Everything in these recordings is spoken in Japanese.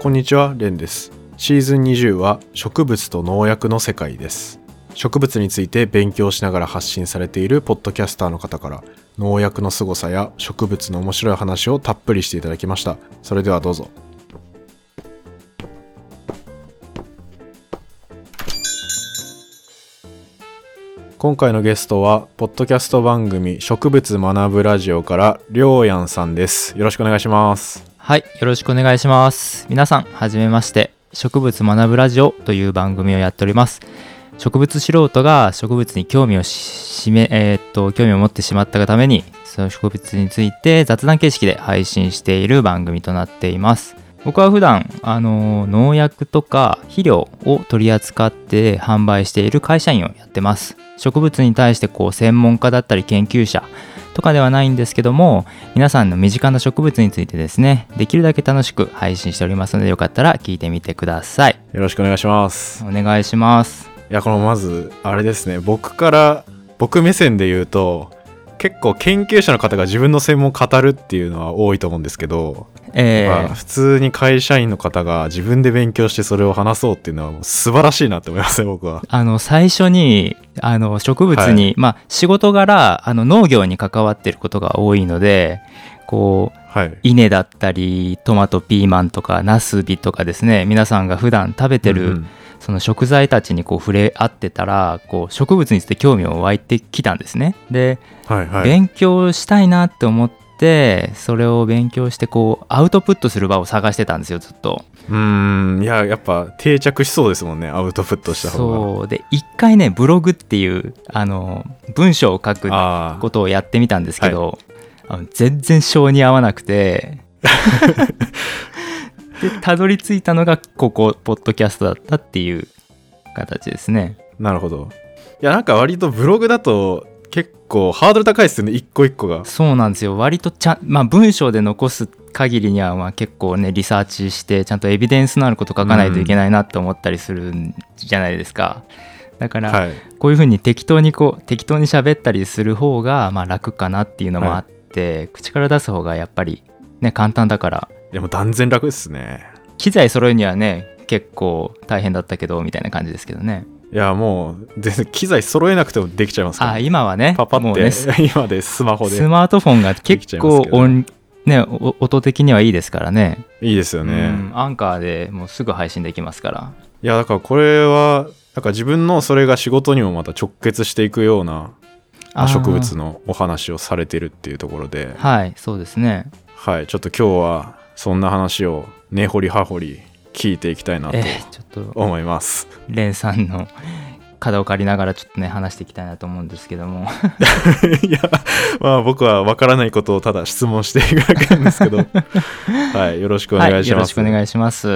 こんにちは、レンです。シーズン20は植物と農薬の世界です。植物について勉強しながら発信されているポッドキャスターの方から農薬の凄さや植物の面白い話をたっぷりしていただきました。それではどうぞ。今回のゲストは、ポッドキャスト番組植物学ぶラジオから、りょうやんさんです。よろしくお願いします。はい、よろしくお願いします。皆さん、はじめまして。植物学ぶラジオという番組をやっております。植物素人が植物に興味をしめ、えーっと、興味を持ってしまったがために、その植物について雑談形式で配信している番組となっています。僕は普段、あの農薬とか肥料を取り扱って販売している会社員をやってます。植物に対してこう専門家だったり研究者とかではないんですけども皆さんの身近な植物についてですねできるだけ楽しく配信しておりますのでよかったら聞いてみてくださいよろしくお願いします。お願いしますいやこのまずあれですね僕から僕目線で言うと結構研究者の方が自分の専門を語るっていうのは多いと思うんですけど、えーまあ普通に会社員の方が自分で勉強してそれを話そうっていうのは素晴らしいなって思いますね僕は。あの最初にあの植物に、はいまあ仕事柄あの農業に関わっていることが多いのでこうはい。稲だったりトマトピーマンとかナスビとかですね皆さんが普段食べてる、うんうんその食材たちにこう触れ合ってたらこう植物について興味を湧いてきたんですね。で、はいはい。勉強したいなって思ってそれを勉強してこうアウトプットする場を探してたんですよずっと。うーんいややっぱ定着しそうですもんねアウトプットした方が。そうで一回ねブログっていうあの文章を書くことをやってみたんですけど、あの全然性に合わなくて でたどり着いたのがここポッドキャストだったっていう形ですね。なるほど。いやなんか割とブログだと結構ハードル高いですよね一個一個が。そうなんですよ割とちゃん、まあ、文章で残す限りにはまあ結構ねリサーチしてちゃんとエビデンスのあること書かないといけないなって思ったりするんじゃないですか。だから、はい。こういうふうに適当にこう適当に喋ったりする方がまあ楽かなっていうのもあって、口から出す方がやっぱりね簡単だからいやもう断然楽ですね。機材揃えるにはね結構大変だったけどみたいな感じですけどね。いやもう全然機材揃えなくてもできちゃいますから、あ今はねパパって、ね 今でスマホで。スマートフォンが結構音,、ね、お音的にはいいですからね。いいですよね、うんアンカーでもうすぐ配信できますから。いやだからこれはなんか自分のそれが仕事にもまた直結していくような植物のお話をされてるっていうところで。はいそうですね。はいちょっと今日はそんな話を根掘り葉掘り聞いていきたいなとえーちょっと。思います、レンさんの肩を借りながらちょっとね話していきたいなと思うんですけども。いやまあ僕は分からないことをただ質問していくだけなんですけど。はいよろしくお願いします、はい、よろしくお願いします。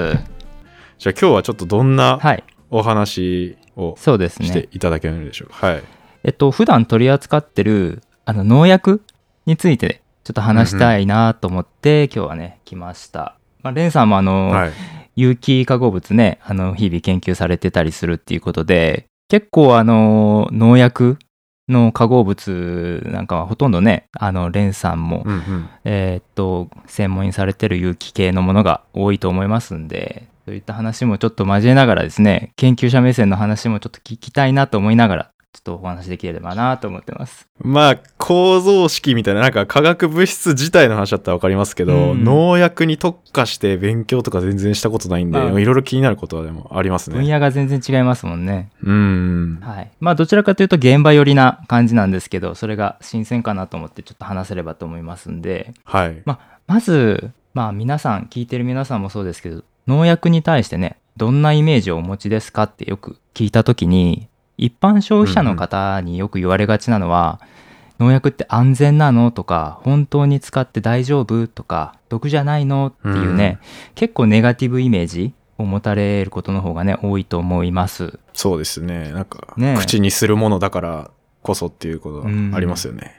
じゃあ今日はちょっとどんなはい。お話をそうですしねていただけるでしょうか、はい。えっと普段取り扱ってるあの農薬についてちょっと話したいなと思って、今日はね来ました、まあ、レンさんもあの、はい。有機化合物ねあの日々研究されてたりするっていうことで結構あの農薬の化合物なんかはほとんどねあのレンさんも、うんうん。えーっと専門にされてる有機系のものが多いと思いますんでそういった話もちょっと交えながらですね研究者目線の話もちょっと聞きたいなと思いながらちょっとお話できればなと思ってます。まあ構造式みたいななんか化学物質自体の話だったら分かりますけど、うん農薬に特化して勉強とか全然したことないんで、まあいろいろ気になることはでもありますね分野が全然違いますもんね。うんはい。まあどちらかというと現場寄りな感じなんですけどそれが新鮮かなと思ってちょっと話せればと思いますんではいままずまあ皆さん聞いてる皆さんもそうですけど農薬に対してねどんなイメージをお持ちですかってよく聞いた時に一般消費者の方によく言われがちなのは、農薬って安全なのとか本当に使って大丈夫とか毒じゃないのっていうね、結構ネガティブイメージを持たれることの方がね多いと思います。そうですね。なんか、ね。え口にするものだからこそっていうことがありますよね、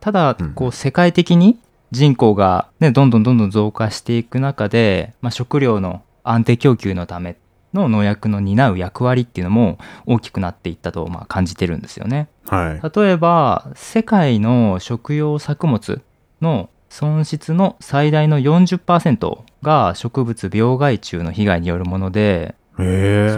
ただうん。こう世界的に人口が、ね、どんどんどんどん増加していく中で、まあ、食料の安定供給のための農薬の担う役割っていうのも大きくなっていったとまあ感じてるんですよね。はい。例えば世界の食用作物の損失の最大の40%が植物病害虫の被害によるもので、そう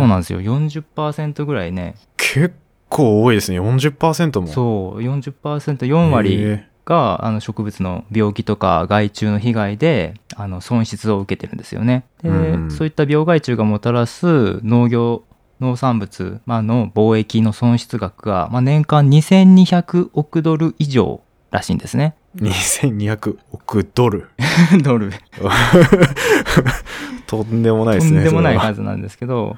なんですよ。40%ぐらいね結構多いですね。40%も。そう 40%4 割へがあの植物の病気とか害虫の被害であの損失を受けてるんですよね。で、うん。そういった病害虫がもたらす農業農産物、まあの貿易の損失額が、まあ、年間2200億ドル以上らしいんですね。え2200億ドル。ドル。とんでもないでとすねんでもない数なんですけど。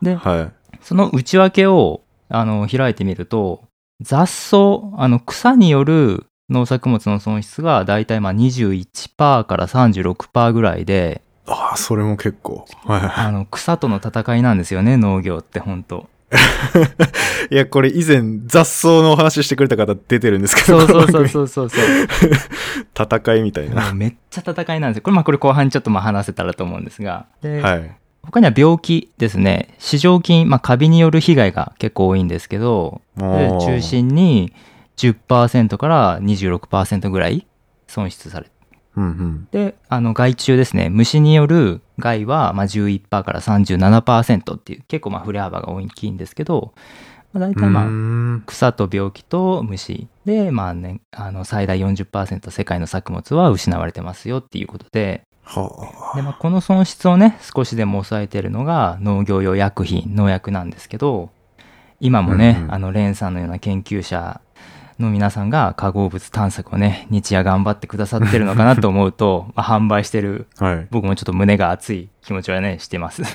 では。はい。その内訳をあの開いてみると雑草あの草による農作物の損失がだいたいまあ21%から36%ぐらいでああそれも結構。はいはあの草との戦いなんですよね農業って本当。い いやこれ以前雑草のお話ししてくれた方出てるんですけどそうそうそううそうそう。戦いみたいな。めっちゃ戦いなんですよ。これまあこれ後半にちょっとまあ話せたらと思うんですが。で、はい。他には病気ですね。市場菌、まあ、カビによる被害が結構多いんですけど中心に10%から26%ぐらい損失されうんうん。であの害虫ですね。虫による害はまあ11%から37%っていう結構まあ振れ幅が大きいんですけど、まあ、大体まあ草と病気と虫で、まあね、あの最大40%世界の作物は失われてますよっていうことで。はで、まあ、この損失をね少しでも抑えてるのが農業用薬品農薬なんですけど今もね、うんうん。あのレンさんのような研究者の皆さんが化合物探索をね日夜頑張ってくださってるのかなと思うと まあ販売してるあはい。僕もちょっと胸が熱い気持ちはねしてます。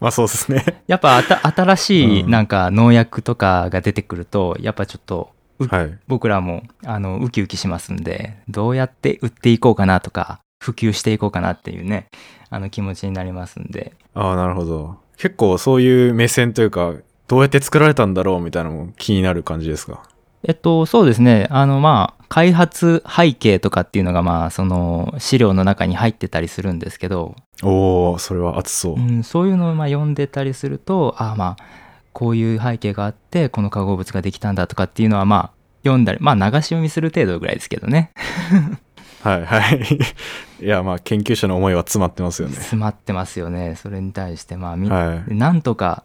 まあそうですね。やっぱあた新しいうん。なんか農薬とかが出てくるとやっぱちょっとうはい。僕らもあのウキウキしますんでどうやって売っていこうかなとか普及していこうかなっていうねあの気持ちになりますんで。ああなるほど。結構そういう目線というかどうやって作られたんだろうみたいなのも気になる感じですか？えっとそうですね。あのまあ開発背景とかっていうのがまあその資料の中に入ってたりするんですけど、おおそれは熱そう。うん、そういうのをまあ読んでたりするとああまあこういう背景があってこの化合物ができたんだとかっていうのはまあ読んだりまあ流し読みする程度ぐらいですけどね。はいはい。いやまあ研究者の思いは詰まってますよね。詰まってますよね。それに対してまあみ、はい。でなんとか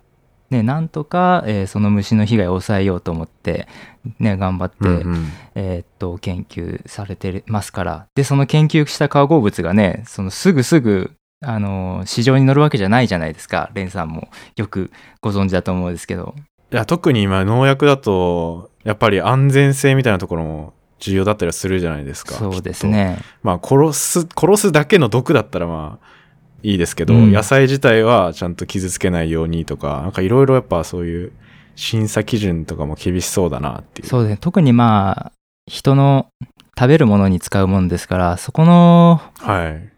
ねなんとか、えーその虫の被害を抑えようと思ってね頑張って、うんうん。えーっと研究されてますから。でその研究した化合物がねそのすぐすぐあの市場に乗るわけじゃないじゃないですか。レンさんもよくご存知だと思うんですけど。いや特に今農薬だとやっぱり安全性みたいなところも重要だったりはするじゃないですかそうですね。まあ殺す殺すだけの毒だったらまあいいですけど、うん。野菜自体はちゃんと傷つけないようにとかなんかいろいろやっぱそういう審査基準とかも厳しそうだなっていう。そうですね。特にまあ人の食べるものに使うものですからそこのはい。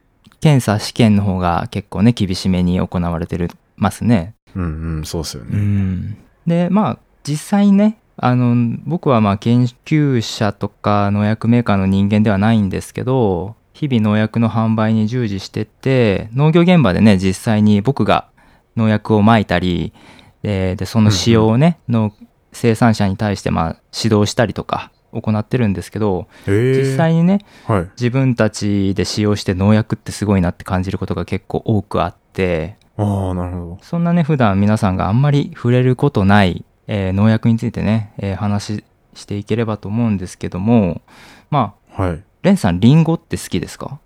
検査試験の方が結構ね厳しめに行われてるますね。うんうんそうっすようね、ん、でまあ実際にねあの僕はまあ研究者とか農薬メーカーの人間ではないんですけど日々農薬の販売に従事してて農業現場でね実際に僕が農薬をまいたりででその使用をね、の生産者に対してまあ指導したりとか行ってるんですけど実際にねはい。自分たちで使用して農薬ってすごいなって感じることが結構多くあってああなるほそんなね普段皆さんがあんまり触れることない、えー農薬についてね、えー話していければと思うんですけどもまあどはいレンさんリンゴって好きですか？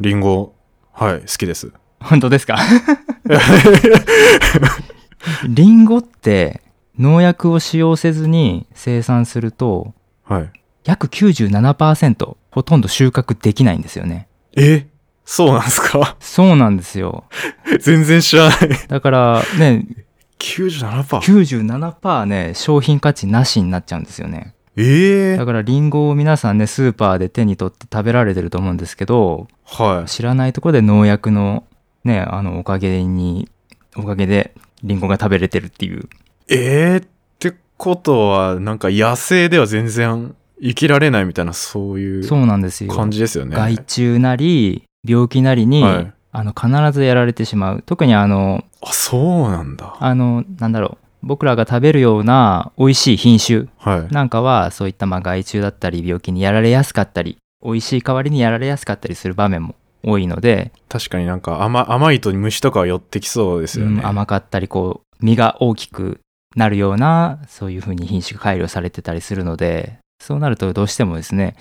リンゴ。はい好きです。本当ですか？リンゴって農薬を使用せずに生産するとはい。約97%ほとんど収穫できないんですよね。え？そうなんですか？そうなんですよ。全然知らない。だからね 97%? 97%ね商品価値なしになっちゃうんですよねええだからリンゴを皆さんねスーパーで手に取って食べられてると思うんですけどはい。知らないところで農薬のねあのおかげにおかげでリンゴが食べれてるっていう。えー、ってことはなんか野生では全然生きられないみたいなそういうそうなんですよ。感じですよね。害虫なり病気なりに、はい。あの必ずやられてしまう。特にあのあそうなんだ。あのなんだろう僕らが食べるような美味しい品種はい。なんかはそういったまあ害虫だったり病気にやられやすかったり美味しい代わりにやられやすかったりする場面も多いので、確かになんか甘甘いと虫とかは寄ってきそうですよね、うん甘かったりこう実が大きくなるようなそういう風に品種が改良されてたりするのでそうなるとどうしてもですね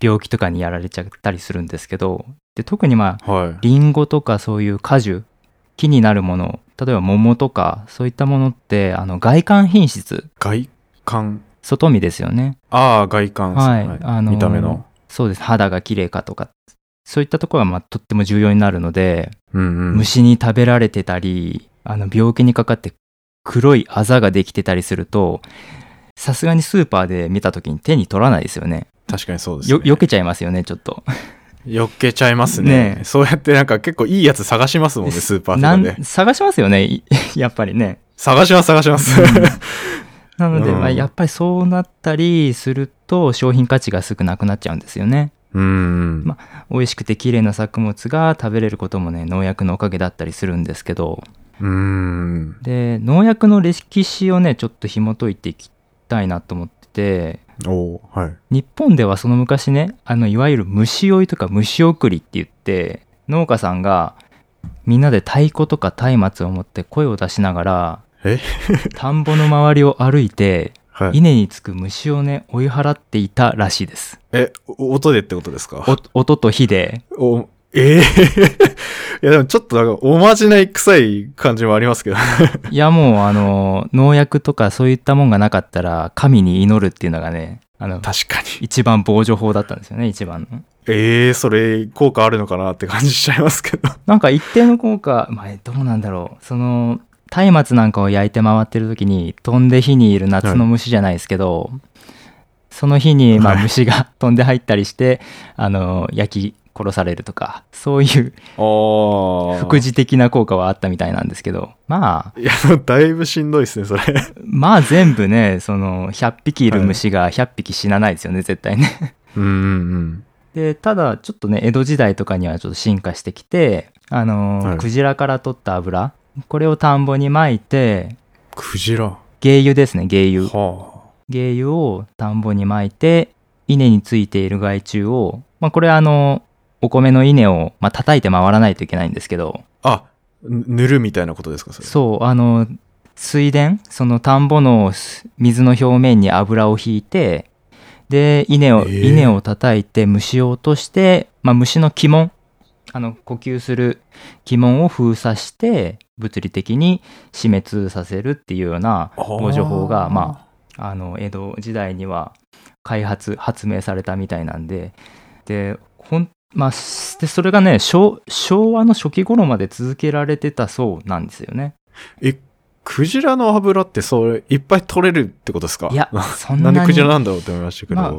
病気とかにやられちゃったりするんですけどで特にまあはい。リンゴとかそういう果樹木になるもの例えば桃とかそういったものってあの外観品質。外観。外見ですよね。ああ外観ですね。はい。あのー見た目の。そうです。肌が綺麗かとか。そういったところがまあとっても重要になるので、うんうん。虫に食べられてたりあの病気にかかって黒いあざができてたりするとさすがにスーパーで見た時に手に取らないですよね。確かにそうですね。よ避けちゃいますよねちょっとよけちゃいますね。ねそうやってなんか結構いいやつ探しますもんねスーパーとかで。探しますよねい やっぱりね。探します探します、なので、うん。まあ、やっぱりそうなったりすると商品価値がすぐなくなっちゃうんですよね。うん。うんま美味しくて綺麗な作物が食べれることもね農薬のおかげだったりするんですけど。うん。で農薬の歴史をねちょっと紐解いていきたいなと思っててはい。日本ではその昔ねあのいわゆる虫追いとか虫送りって言って農家さんがみんなで太鼓とか松明を持って声を出しながらえ？田んぼの周りを歩いてはい。稲につく虫をね追い払っていたらしいです。えお音でってことですか？お音と火で。おええ いやでもちょっとなんかおまじない臭い感じもありますけど。いやもうあの農薬とかそういったもんがなかったら神に祈るっていうのがねあの確かに。一番防除法だったんですよね一番。のええそれ効果あるのかなって感じしちゃいますけど。なんか一定の効果まあどうなんだろう。その松明なんかを焼いて回ってる時に飛んで火にいる夏の虫じゃないですけど、その火にまあはい。虫が飛んで入ったりして、あの焼き殺されるとかそういう副次的な効果はあったみたいなんですけどまあ。いやだいぶしんどいですねそれ。まあ全部ねその100匹いる虫が100匹死なないですよね絶対ね。うんうんうん。でただちょっとね江戸時代とかにはちょっと進化してきてあのーはい。クジラから取った油これを田んぼに撒いてクジラ。は芸油ですね芸油。あ。芸油を田んぼに撒いて稲についている害虫を、まあ、これあのお米の稲を、まあ叩いて回らないといけないんですけど。あぬ塗るみたいなことですかそれ。そうあの水田その田んぼの水の表面に油をひいてで稲を、え。ー稲を叩いて虫を落として、まあ、虫の鬼門あの呼吸する鬼門を封鎖して物理的に死滅させるっていうような防除法がまあの江戸時代には開発発明されたみたいなんで。でほんまあでそれがね昭昭和の初期頃まで続けられてたそうなんですよね。えクジラの油ってそれいっぱい取れるってことですか？いやそんななんにでクジラなんだろうって思いましたけど、まあ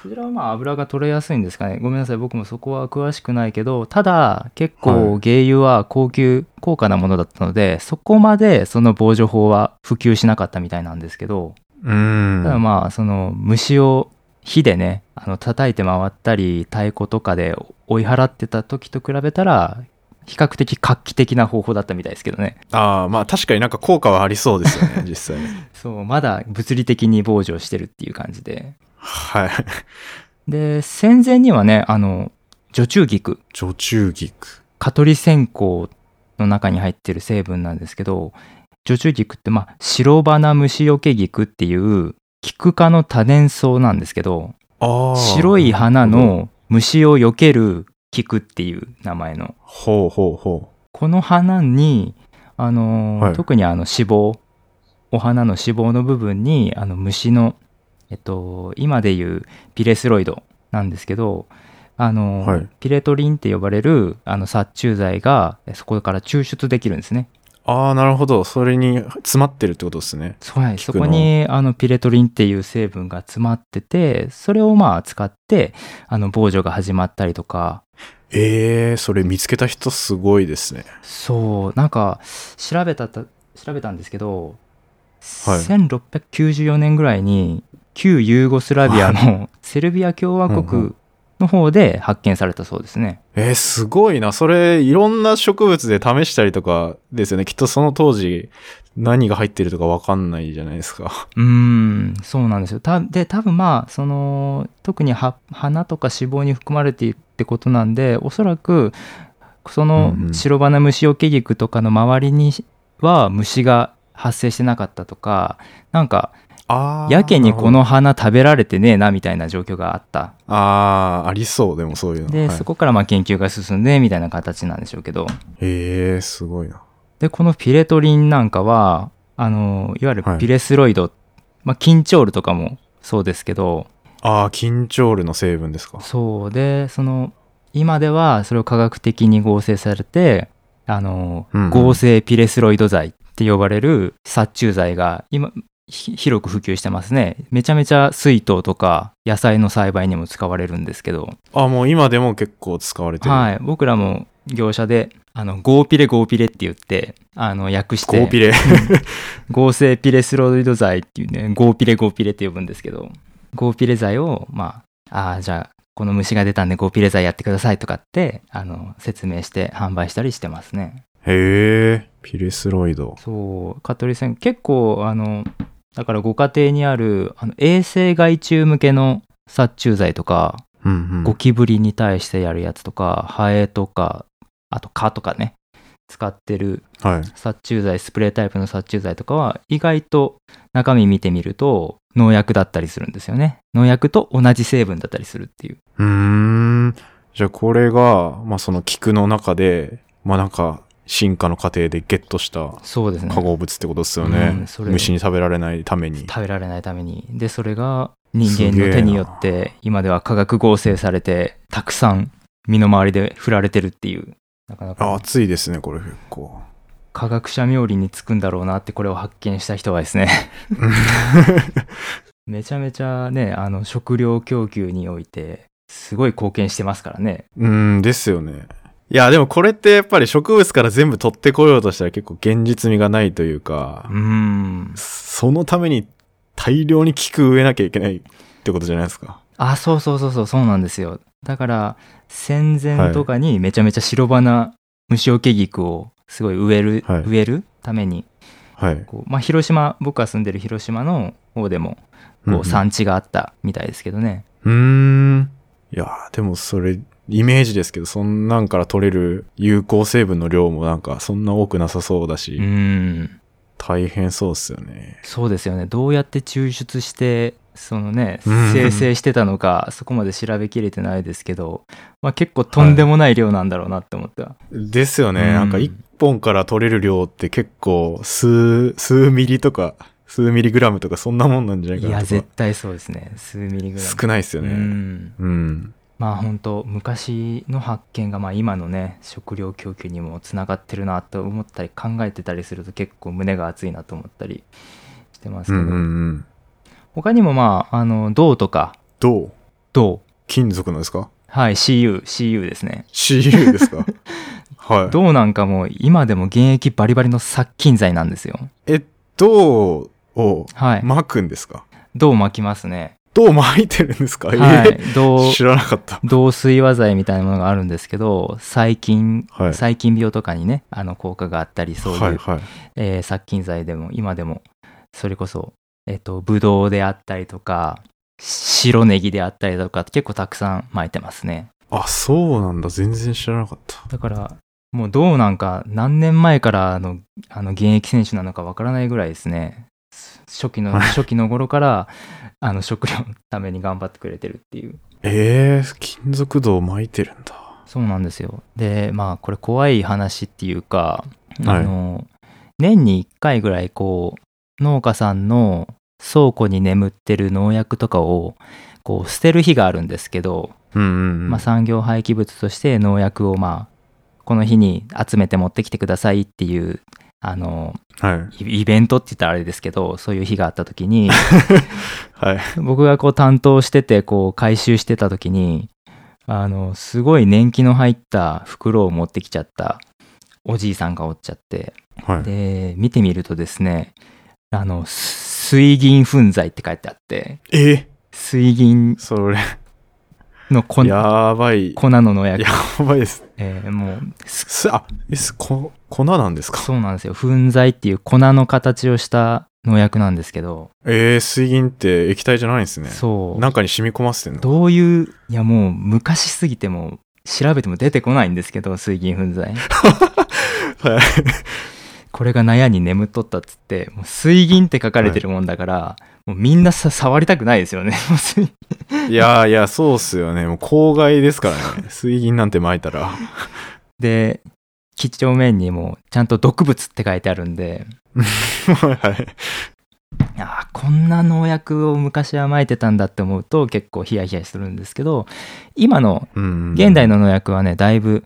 クジラはまあ油が取れやすいんですかね。ごめんなさい。僕もそこは詳しくないけどただ結構はい芸油は高級高価なものだったのでそこまでその防除法は普及しなかったみたいなんですけど。うん。ただまあその虫を火でねあの叩いて回ったり太鼓とかで追い払ってた時と比べたら比較的画期的な方法だったみたいですけどね。ああまあ確かになんか効果はありそうですよね 実際そうまだ物理的に防除してるっていう感じで。はい。で戦前にはねあの除虫菊。女中菊。蚊取り線香の中に入ってる成分なんですけど除虫菊ってまあ白花虫よけ菊っていう菊科の多年草なんですけど白い花の虫をよける菊っていう名前の。ほうほうほこの花にあのーはい。特にあの脂肪お花の脂肪の部分にあの虫のえっと今でいうピレスロイドなんですけどあのーはい。ピレトリンって呼ばれるあの殺虫剤がえそこから抽出できるんですね。うああなるほど。それに詰まってるってことですね。そうはい、そこにあのピレトリンっていう成分が詰まっててそれをまあ使ってあの防除が始まったりとか。えー、それ見つけた人すごいですね。そう。なんか調べたた調べたんですけど、はい。1694年ぐらいに旧ユーゴスラビアのセルビア共和国の方で発見されたそうですね。えー、すごいな。それ、いろんな植物で試したりとかですよね。きっとその当時、何が入ってるとかわかんないじゃないですか。うーん、そうなんですよ。たで、多分まあ、その、特には花とか脂肪に含まれているってことなんで、おそらく、その白花虫除け菊とかの周りには虫が発生してなかったとか、なんか、やけにこの花食べられてねえなみたいな状況があった。ああ、ありそう、でもそういうの。で、はいそこからまあ研究が進んでみたいな形なんでしょうけど。へえ、すごいな。で、このピレトリンなんかは、あの、いわゆるはいピレスロイド、まあ、キンチョールとかもそうですけど、ああ、キンチョールの成分ですか。そうで、その、今ではそれを科学的に合成されて、あの、うんうん合成ピレスロイド剤って呼ばれる殺虫剤が今、ひ広く普及してますね。めちゃめちゃ水筒とか野菜の栽培にも使われるんですけど、あもう今でも結構使われてる。はい、僕らも業者で、あの、ゴーピレゴーピレって言って、あの、訳して、ゴーピレ。合成ピレスロイド剤っていうね、ゴーピレゴーピレって呼ぶんですけど、ゴーピレ剤を、まあ、ああ、じゃあ、この虫が出たんでゴーピレ剤やってくださいとかって、あの、説明して販売したりしてますね。へえ、ピレスロイド。そう、蚊取り線、結構、あの、だからご家庭にある、あの衛生害虫向けの殺虫剤とか、うんうん。ゴキブリに対してやるやつとか、ハエとか、あと蚊とかね、使ってるはい。殺虫剤スプレータイプの殺虫剤とかは意外と中身見てみると農薬だったりするんですよね農薬と同じ成分だったりするっていううーん。じゃあこれが、まあその菊の中で、まあなんか進化の過程でゲットした化合物ってことですよね。うん虫に食べられないために。食べられないためにでそれが人間の手によって今では化学合成されてたくさん身の回りで振られてるっていうなかなあ、か熱いですね、これ結構。科学者冥利につくんだろうなってこれを発見した人はですね めちゃめちゃねあの食料供給においてすごい貢献してますからねうん、ですよね。いや、でもこれってやっぱり植物から全部取ってこようとしたら結構現実味がないというかう、んそのために大量に菊植えなきゃいけないってことじゃないですか。あそうそうそうそうそうなんですよだから戦前とかにめちゃめちゃ白花虫除け菊をすごい植える、はい植えるためにはい。こう、まあ、広島僕が住んでる広島の方でもうんうこうん産地があったみたいですけどね、うーん。いやー、でもそれ、イメージですけど、そんなんから取れる有効成分の量もなんかそんな多くなさそうだし、うん大変そうっすよね。そうですよねどうやって抽出してそのねうん生成してたのかそこまで調べきれてないですけど、まあ、結構とんでもない量なんだろうなって思った、ですよね。うんなんか一本から取れる量って結構数、数ミリとか、数ミリグラムとかそんなもんなんじゃないいやかなとか。絶対そうですね数ミリグラム少ないっすよね。うんうん。まあ本当昔の発見がまあ今のね食料供給にもつながってるなと思ったり考えてたりすると結構胸が熱いなと思ったりしてますけど、うんうんうん。他にもまああの銅とか。どう銅。金属のですか？はい CU CU ですね ?CU ですか？はい。銅なんかも今でも現役バリバリの殺菌剤なんですよ。え、銅をはい。巻くんですか、銅巻きますね銅巻いてるんですか、はいえ銅知らなかった。銅水和剤みたいなものがあるんですけど細菌、はい細菌病とかにねあの効果があったりそういう、はいはい。えー殺菌剤でも今でもそれこそえっ、とブドウであったりとか白ネギであったりとか結構たくさん巻いてますねあ、そうなんだ。全然知らなかった。だからもう銅なんか何年前からのあの現役選手なのかわからないぐらいですね初期のはい初期の頃からあの食料のために頑張ってくれてるっていうえー、金属銅巻いてるんだ。そうなんですよでまあこれ怖い話っていうかはいあの、年に1回ぐらいこう農家さんの倉庫に眠ってる農薬とかをこう捨てる日があるんですけど、うんうんうん。まあ、産業廃棄物として農薬をまあこの日に集めて持ってきてくださいっていうあのはい。イイベントって言ったらあれですけどそういう日があった時に はい。僕がこう担当しててこう回収してた時にあのすごい年季の入った袋を持ってきちゃったおじいさんがおっちゃってはい。で見てみるとですねあのす水銀粉剤って書いてあってえ？水銀それ、の粉やばい。粉の農薬や、ばいです。えーもうすす、あ、え、す、こ、粉なんですか？そうなんですよ粉剤っていう粉の形をした農薬なんですけどえー、水銀って液体じゃないんですね。そう中に染み込ませてんの？どういういやもう昔すぎても調べても出てこないんですけど水銀粉剤 はい。これが納屋に眠っとったっつってもう水銀って書かれてるもんだから、もうみんなさ触りたくないですよね いやーいや、そうっすよね。もう公害ですからね。水銀なんて撒いたら。で几帳面にもちゃんと毒物って書いてあるんで はい。あーこんな農薬を昔は撒いてたんだって思うと結構ヒヤヒヤするんですけど今のうん。現代の農薬はねだいぶ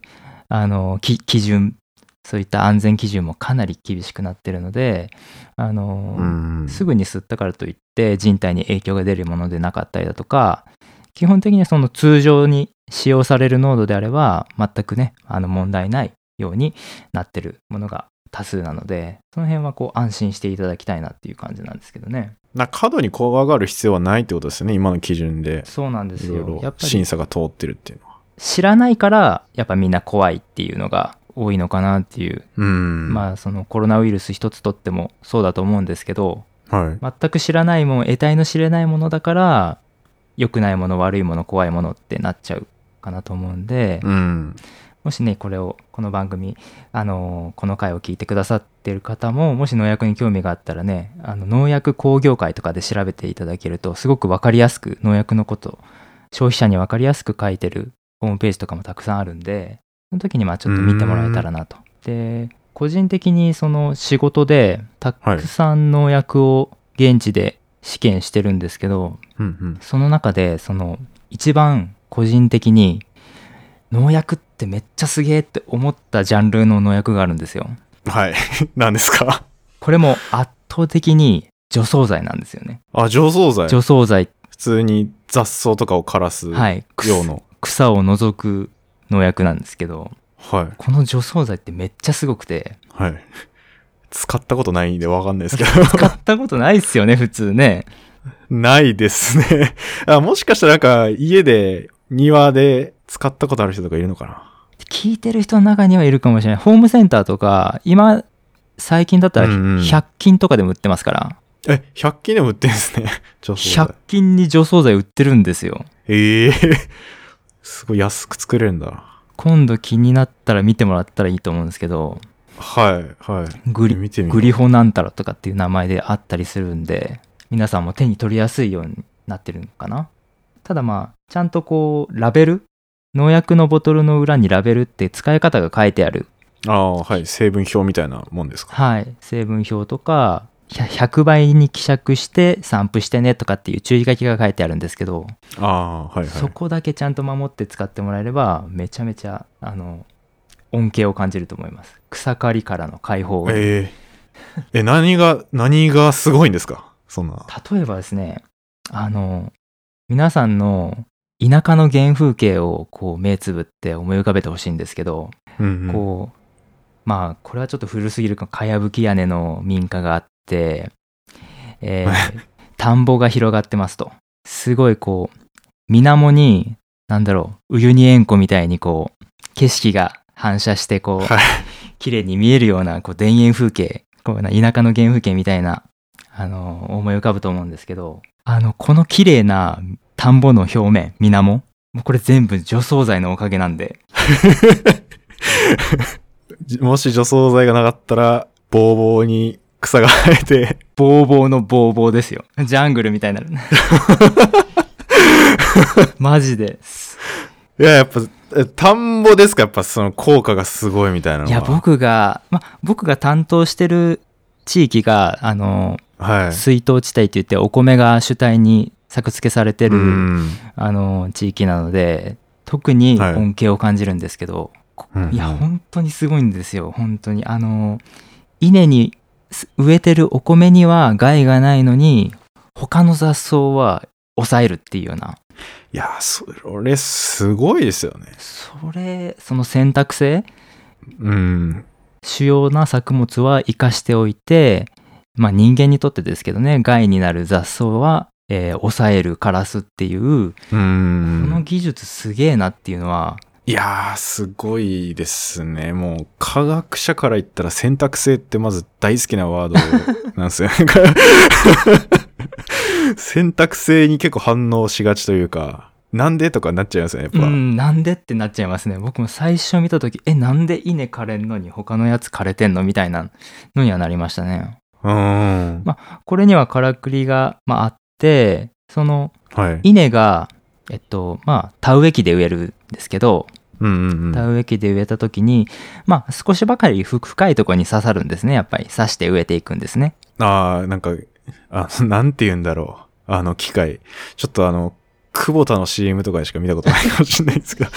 あのき基準そういった安全基準もかなり厳しくなってるのであの、うん。すぐに吸ったからといって人体に影響が出るものでなかったりだとか基本的にその通常に使用される濃度であれば全くねあの問題ないようになってるものが多数なのでその辺はこう安心していただきたいなっていう感じなんですけどねな過度に怖がる必要はないってことですよね。今の基準で。そうなんですいろいろよやっぱり審査が通ってるっていうのは。知らないからやっぱみんな怖いっていうのが多いのかなっていう、うん。まあそのコロナウイルス一つとってもそうだと思うんですけどはい。全く知らないもん得体の知れないものだから良くないもの悪いもの怖いものってなっちゃうかなと思うんで、うん。もしねこれをこの番組あのこの回を聞いてくださってる方ももし農薬に興味があったらねあの農薬工業会とかで調べていただけるとすごく分かりやすく農薬のこと消費者に分かりやすく書いてるホームページとかもたくさんあるんでその時にまあちょっと見てもらえたらなと。で個人的にその仕事でたくさん農薬を現地で試験してるんですけど、うんうん。その中でその一番個人的に農薬ってめっちゃすげえって思ったジャンルの農薬があるんですよ。はい。何ですか？これも圧倒的に除草剤なんですよね。あ、除草剤。除草剤、普通に雑草とかを枯らすはい、く用の。草を除く農薬なんですけど、はい。この除草剤ってめっちゃすごくて、はい。使ったことないんでわかんないですけど。使ったことないっすよね、普通ね。ないですね。あもしかしたらなんか家で庭で使ったことある人とかいるのかな？聞いてる人の中にはいるかもしれない。ホームセンターとか、今、最近だったらうんうん100均とかでも売ってますから、え、100均でも売ってんですね。除草100剤。均に除草剤売ってるんですよ。ええすごい安く作れるんだ。今度気になったら見てもらったらいいと思うんですけど、はい、はい。グリ見てみようグリホなんたらとかっていう名前であったりするんで、皆さんも手に取りやすいようになってるのかな。ただまあ、ちゃんとこう、ラベル？農薬のボトルの裏にラベルって使い方が書いてある。ああ、はい。成分表みたいなもんですか？はい。成分表とか、100 100倍に希釈して散布してねとかっていう注意書きが書いてあるんですけど、ああ、はい、はい。そこだけちゃんと守って使ってもらえれば、めちゃめちゃ、あの、恩恵を感じると思います。草刈りからの解放。えええ、何が、何がすごいんですか？そんな。例えばですねあの皆さんの田舎の原風景をこう目つぶって思い浮かべてほしいんですけど、うん、うん。こうまあこれはちょっと古すぎるかかやぶき屋根の民家があって、えー田んぼが広がってますと。すごいこう水面になんだろうウユニ塩湖みたいにこう景色が反射してこうはい。綺麗に見えるようなこう田園風景こうな田舎の原風景みたいなあの思い浮かぶと思うんですけどあのこの綺麗な田んぼの表面水面もうこれ全部除草剤のおかげなんで。じ もし除草剤がなかったら、ボーボーに草が生えて、ボーボーのボーボーですよ。ジャングルみたいになる。マジで。すいや、やっぱ、え田んぼですか？やっぱその効果がすごいみたいなのは。いや僕が、ま、僕が担当してる地域があのはい。水耕地帯って言ってお米が主体に作付けされてる、うん。あの地域なので特にはい。恩恵を感じるんですけど、こうん。いや本当にすごいんですよ。本当に。あの稲にす植えてるお米には害がないのに他の雑草は抑えるっていうようないや、それすごいですよね。それその選択性うん。主要な作物は生かしておいてまあ人間にとってですけどね害になる雑草はえー抑えるカラスっていう、うこのん。技術すげえなっていうのは、いやー、すごいですね。もう、科学者から言ったら選択性ってまず大好きなワードなんですよ。選択性に結構反応しがちというか、なんでとかなっちゃいますね、やっぱ。うん、なんでってなっちゃいますね。僕も最初見た時え、なんで稲枯れんのに他のやつ枯れてんのみたいなのにはなりましたね。うん。まこれにはからくりが、まあ、あって、そのはい。稲が、えっと、まあ、田植え機で植えるんですけど。田植え機で植えた時に、まあ、少しばかりふ深いところに刺さるんですね。やっぱり刺して植えていくんですね。ああ、なんか、あ なんて言うんだろう。あの機械。ちょっとあの、久保田の CM とかでしか見たことないかもしれないですが。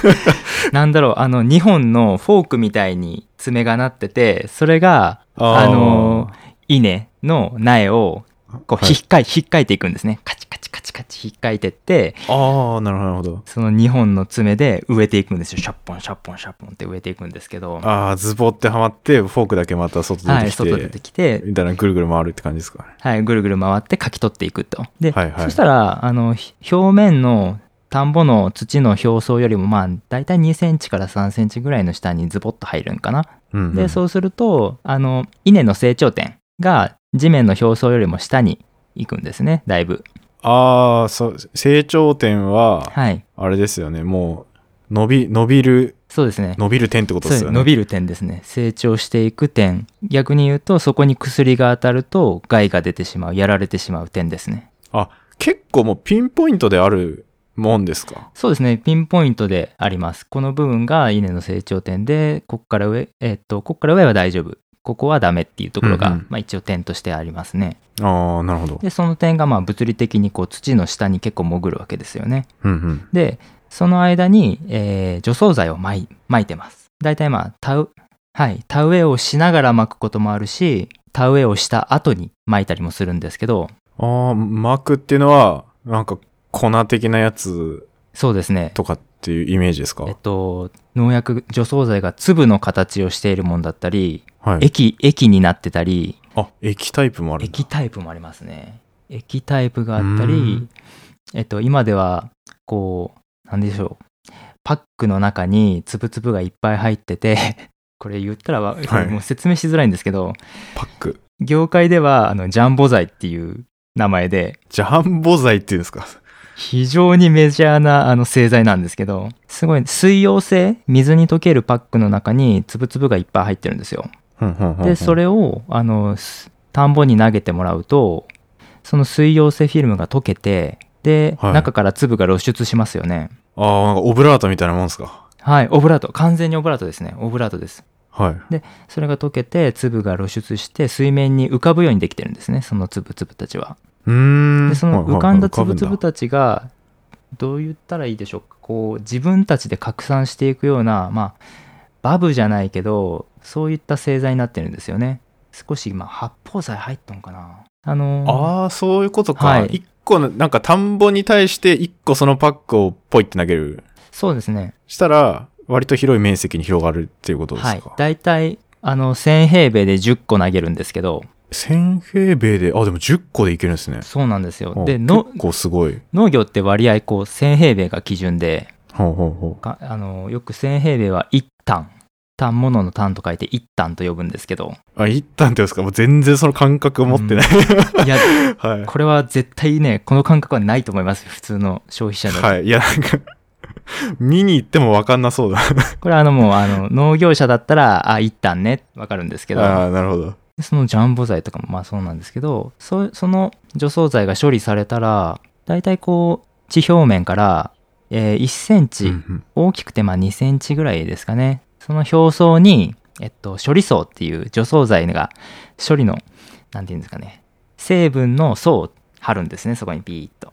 なんだろう、あの、2本のフォークみたいに爪がなってて、それが、あの稲の苗を、こう、はいひっかい、ひっかいていくんですね。カチカチカチカチひっかいてって、ああ、なるほど。その2本の爪で植えていくんですよ。シャッポンシャッポンシャッポンって植えていくんですけど、ああ、ズボってはまって、フォークだけまた外出はい、てきて、外出てきて、みたいなぐるぐる回るって感じですかね。はい、ぐるぐる回ってかき取っていくと。で、はいはいそしたら、あの、ひ表面の田んぼの土の表層よりも、まあ、だいたい2センチから3センチぐらいの下にズボッと入るんかな。うん、うん。で、そうすると、あの、稲の成長点が地面の表層よりも下に行くんですね、だいぶ。ああ、そう、成長点は、はい。あれですよね、もう、伸び、伸びる、そうですね。伸びる点ってことですよね。伸びる点ですね。成長していく点。逆に言うと、そこに薬が当たると害が出てしまう、やられてしまう点ですね。あ、結構もうピンポイントであるもんですか？そうですね。ピンポイントであります。この部分が稲の成長点で、ここから上、えっと、ここから上は大丈夫。ここはダメっていうところが、うんうんまあ一応点としてありますね。ああ、なるほど。で、その点がまあ物理的にこう土の下に結構潜るわけですよね。うんうん。で、その間に、えー除草剤をまい撒いてます。大体まあ、田植はい、田植えをしながら撒くこともあるし、田植えをした後に撒いたりもするんですけど、ああ、マクっていうのは、なんか粉的なやつそうですね。とかっていうイメージですか、えっと、農薬、除草剤が粒の形をしているもんだったり、はい。液、液になってたり、あ、液タイプもある。液タイプもありますね。液タイプがあったうりん、えっと、今では、こう、なんでしょう。パックの中に粒々がいっぱい入ってて、これ言ったらわ、はいもう説明しづらいんですけど、パック。業界では、あの、ジャンボ剤っていう名前で、ジャンボ剤っていうんですか？非常にメジャーなあの製剤なんですけど、すごい水溶性、水に溶けるパックの中に粒々がいっぱい入ってるんですよ。で、それを、あの、す田んぼに投げてもらうと、その水溶性フィルムが溶けて、で、はい中から粒が露出しますよね。ああ、なんかオブラートみたいなもんですか？はい、オブラート。完全にオブラートですね。オブラートです。はい。それが溶けて、粒が露出して、水面に浮かぶようにできてるんですね。その粒々たちは。うーん。で、その浮かんだ浮かぶ粒々たちが、どう言ったらいいでしょうか。こう、自分たちで拡散していくような、まあ、バブじゃないけど、そういった製剤になってるんですよね。少し今、発泡剤入ったのかな。あのーああ、そういうことか。はい一個の、なんか田んぼに対して一個そのパックをポイって投げる。そうですね。したら、割と広い面積に広がるっていうことですはいか。。大体、あの、1000平米で10個投げるんですけど、1000平米で、あ、でも10個でいけるんですね。そうなんですよ。あで、の結構すごい。農業って割合こう1000平米が基準で、ほうほうほかあのよく1000平米は1単。単物の単と書いて1単と呼ぶんですけど、う。あ、一旦っていうんですか？もう全然その感覚を持ってない。いや、はい。これは絶対ね、この感覚はないと思います。普通の消費者だと。はい。いや、なんか、見に行っても分かんなそうだ。これはあのもうあの農業者だったら、あ、1単ね、わかるんですけど、ああ、なるほど。そのジャンボ剤とかもまあそうなんですけど、そその除草剤が処理されたら、だいたいこう、地表面から、えー1センチ、大きくてまあ2センチぐらいですかね。その表層に、えっと、処理層っていう除草剤が処理の、なんていうんですかね、成分の層を貼るんですね、そこにビーッと。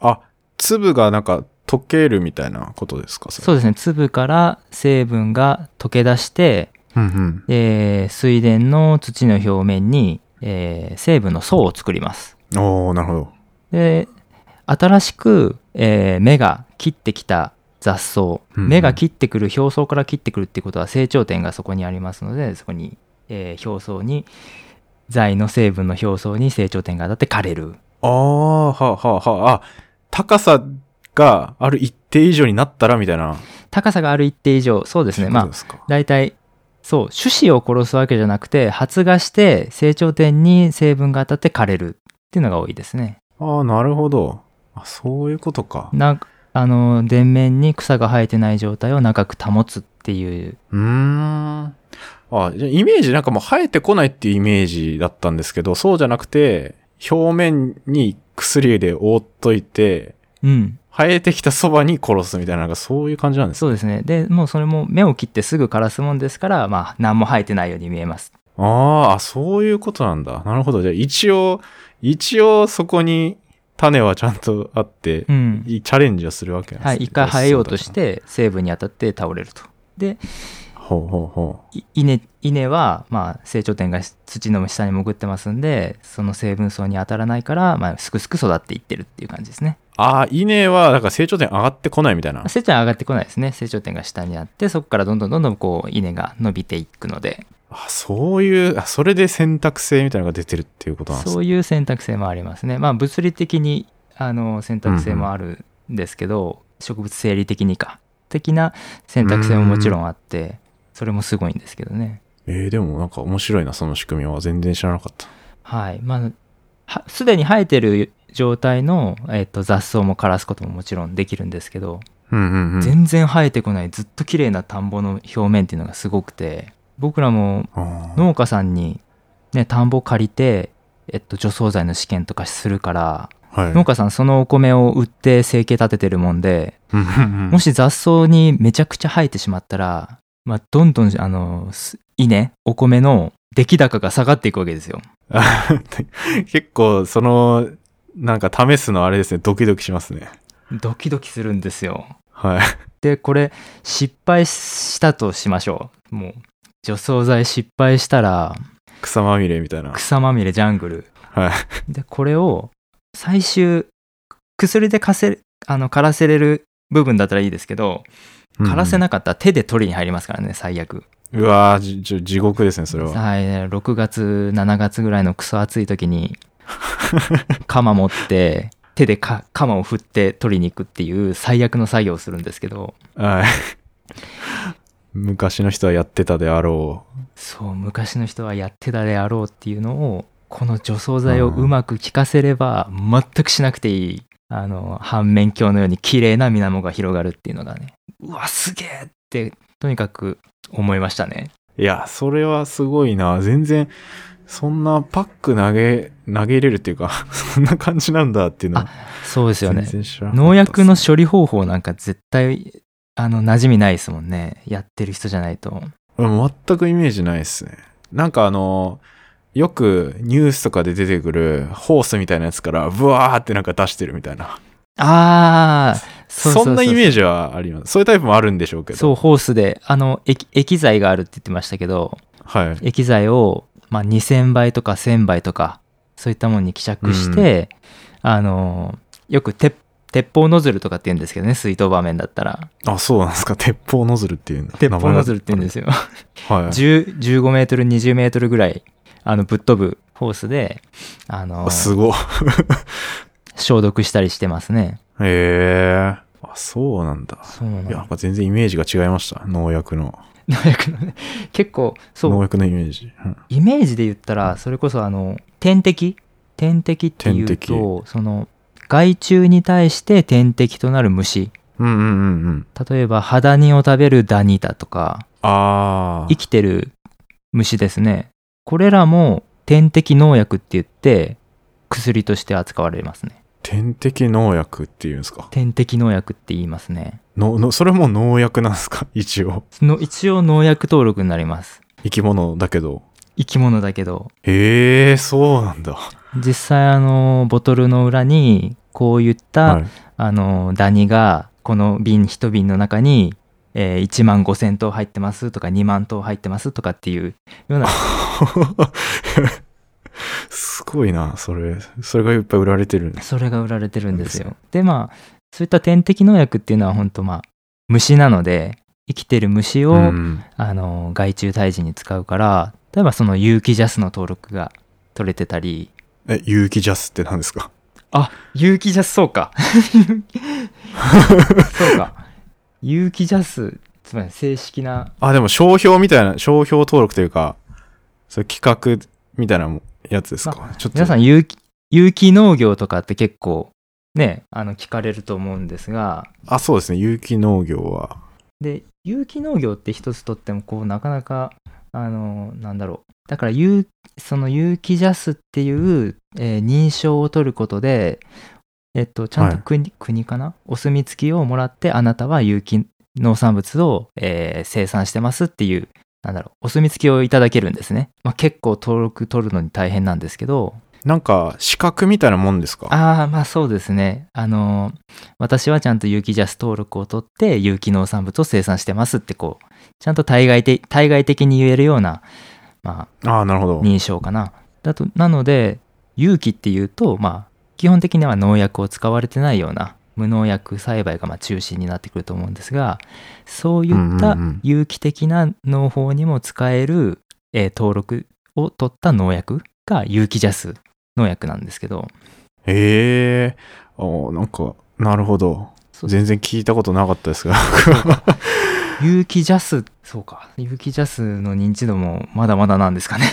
あ、粒がなんか溶けるみたいなことですかそうですね、粒から成分が溶け出して、うんうん。えー水田の土の表面に、えー成分の層を作ります。おおなるほど。で、新しく、えー芽が切ってきた雑草、うんうん芽が切ってくる表層から切ってくるってことは成長点がそこにありますのでそこに、えー表層に材の成分の表層に成長点が当たって枯れるああ、はあ、はあ、はあ、あ、高さがある一定以上になったらみたいな。高さがある一定以上そうですねまあ大体そう種子を殺すわけじゃなくて発芽して成長点に成分が当たって枯れるっていうのが多いですねああ、なるほど。あ、そういうことか。なあの田面に草が生えてない状態を長く保つっていううーん。あ、じゃあイメージなんかもう生えてこないっていうイメージだったんですけど、そうじゃなくて、表面に薬で覆っといて、うん生えてきたそばに殺すみたいな、なんかそういう感じなんですそうですねでもうそれも芽を切ってすぐ枯らすもんですからまあ何も生えてないように見えますあーあ、そういうことなんだ。なるほど。じゃあ一応、一応そこに種はちゃんとあって、うんいチャレンジをするわけなんですね。はい一回生えようとし。て成分に当たって倒れるとでほうほうほい稲稲は、まあ、成長点が土の下に潜ってますんでその成分層に当たらないから、まあ、すくすく育っていってるっていう感じですねう。ああ、稲は、だから成長点上がってこないみたいな。成長点上がってこないですね成長点が下にあってそこからどんどんどんどんこう稲が伸びていくのであそういう、あそれで選択性みたいなのが出てるっていうことなんですね。そういう選択性もありますねまあ物理的にあの選択性もあるんですけど、植物生理的にか的な選択性ももちろんあってそれもすごいんですけどねえー、でもなんか面白いな、その仕組みは。全然知らなかった。はいまあはすでに生えてる状態の、えっと雑草も枯らすことももちろんできるんですけど、うんうんうん。全然生えてこないずっと綺麗な田んぼの表面っていうのがすごくて僕らも農家さんに、ね、田んぼ借りて、えっと、除草剤の試験とかするからはい。農家さんそのお米を売って生計立ててるもんでもし雑草にめちゃくちゃ生えてしまったら、まあ、どんどんあのす稲お米の出来高が下がっていくわけですよ。あ 結構、その、なんか試すのあれですね、ドキドキしますね。ドキドキするんですよ。はい。でこれ失敗したとしましょうもう除草剤失敗したら草まみれみたいな。草まみれジャングルはい。でこれを最終薬でかせあの枯らせれる部分だったらいいですけど枯らせなかったら手で取りに入りますからね最悪うわ地獄ですね、それは。はい6月7月ぐらいのクソ暑い時に 鎌持って手でか鎌を振って取りに行くっていう最悪の作業をするんですけどはい。昔の人はやってたであろそう昔の人はやってたであろうっていうのをこの除草剤をうまく効かせれば全くしなくていいあの反面鏡のように綺麗な水面が広がるっていうのがねうわすげえってとにかく思いましたねう。いや、それはすごいな。全然、そんなパック投げ、投げ入れるっていうか、そんな感じなんだっていうのはそうですよね農薬の処理方法なんか絶対あの馴染みないですもんねやってる人じゃないとうん全くイメージないですね。なんかあの、よくニュースとかで出てくるホースみたいなやつからブワーってなんか出してるみたいな。ああそんなイメージはあります。そういうタイプもあるんでしょうけど。そうホースであの液液剤があるって言ってましたけどはい。液剤を、まあ、2000倍とか1000倍とかそういったものに希釈して、あのよく鉄鉄砲ノズルとかって言うんですけどね水筒場面だったらあ、そうなんですか。鉄砲ノズルっていうの。鉄砲ノズルって言うんですよ。よはい。10 15メートル20メートルぐらいあのぶっ飛ぶホースであのあすごい。消毒したりしてますねへえ。あ、そうなんだ。そうないのや、や全然イメージが違いました。農薬の。農薬のね結構そう。農薬のイメージ。うん。イメージで言ったらそれこそあの天敵？天敵っていうとその害虫に対して天敵となる虫。うんうんうんうん。例えばハダニを食べるダニだとかあ生きてる虫ですね。これらも天敵農薬って言って薬として扱われますね天敵農薬っていうんですか？天敵農薬って言いますね。ののそれも農薬なんですか？一応。の一応農薬登録になります。生き物だけど。生き物だけど。へえ、そうなんだ。実際あのボトルの裏にこういった、はい、あのダニがこの瓶一瓶の中に、えー1万5,000頭入ってますとか2万頭入ってますとかっていうような すごいな、それ。それがいっぱい売られてるんです。それが売られてるんですよ。でまあそういった天敵農薬っていうのは本当まあ虫なので生きてる虫を、うんあの害虫退治に使うから例えばその有機ジャスの登録が取れてたりえ、有機ジャスって何ですか？あ有機ジャスそうか そうか有機ジャスつまり正式なあ、でも商標みたいな、商標登録というか、そういう企画みたいなやつですか？ちょっと皆さん有機有機農業とかって結構ねあの聞かれると思うんですがあ、そうですね。有機農業は。で有機農業って一つとってもこうなかなかあのなんだろうだから有その有機ジャスっていう、えー認証を取ることでえっとちゃんとはい国,、国かな？お墨付きをもらってあなたは有機農産物を、えー生産してますっていうなんだろうお墨付きをいただけるんですね、まあ、結構登録取るのに大変なんですけど。なんか、資格みたいなもんですか？ああまあそうですね。あの私はちゃんと有機ジャス登録を取って有機農産物を生産してますってこうちゃんと対外的対外的に言えるようなまあああ、なるほど。認証かな。だとなので有機っていうとまあ基本的には農薬を使われてないような無農薬栽培がまあ中心になってくると思うんですがそういった有機的な農法にも使える、えー登録を取った農薬が有機ジャス農薬なんですけどへえ。あーなんか、なるほど。全然聞いたことなかったですが。有機ジャスそうか有機ジャスの認知度もまだまだなんですかね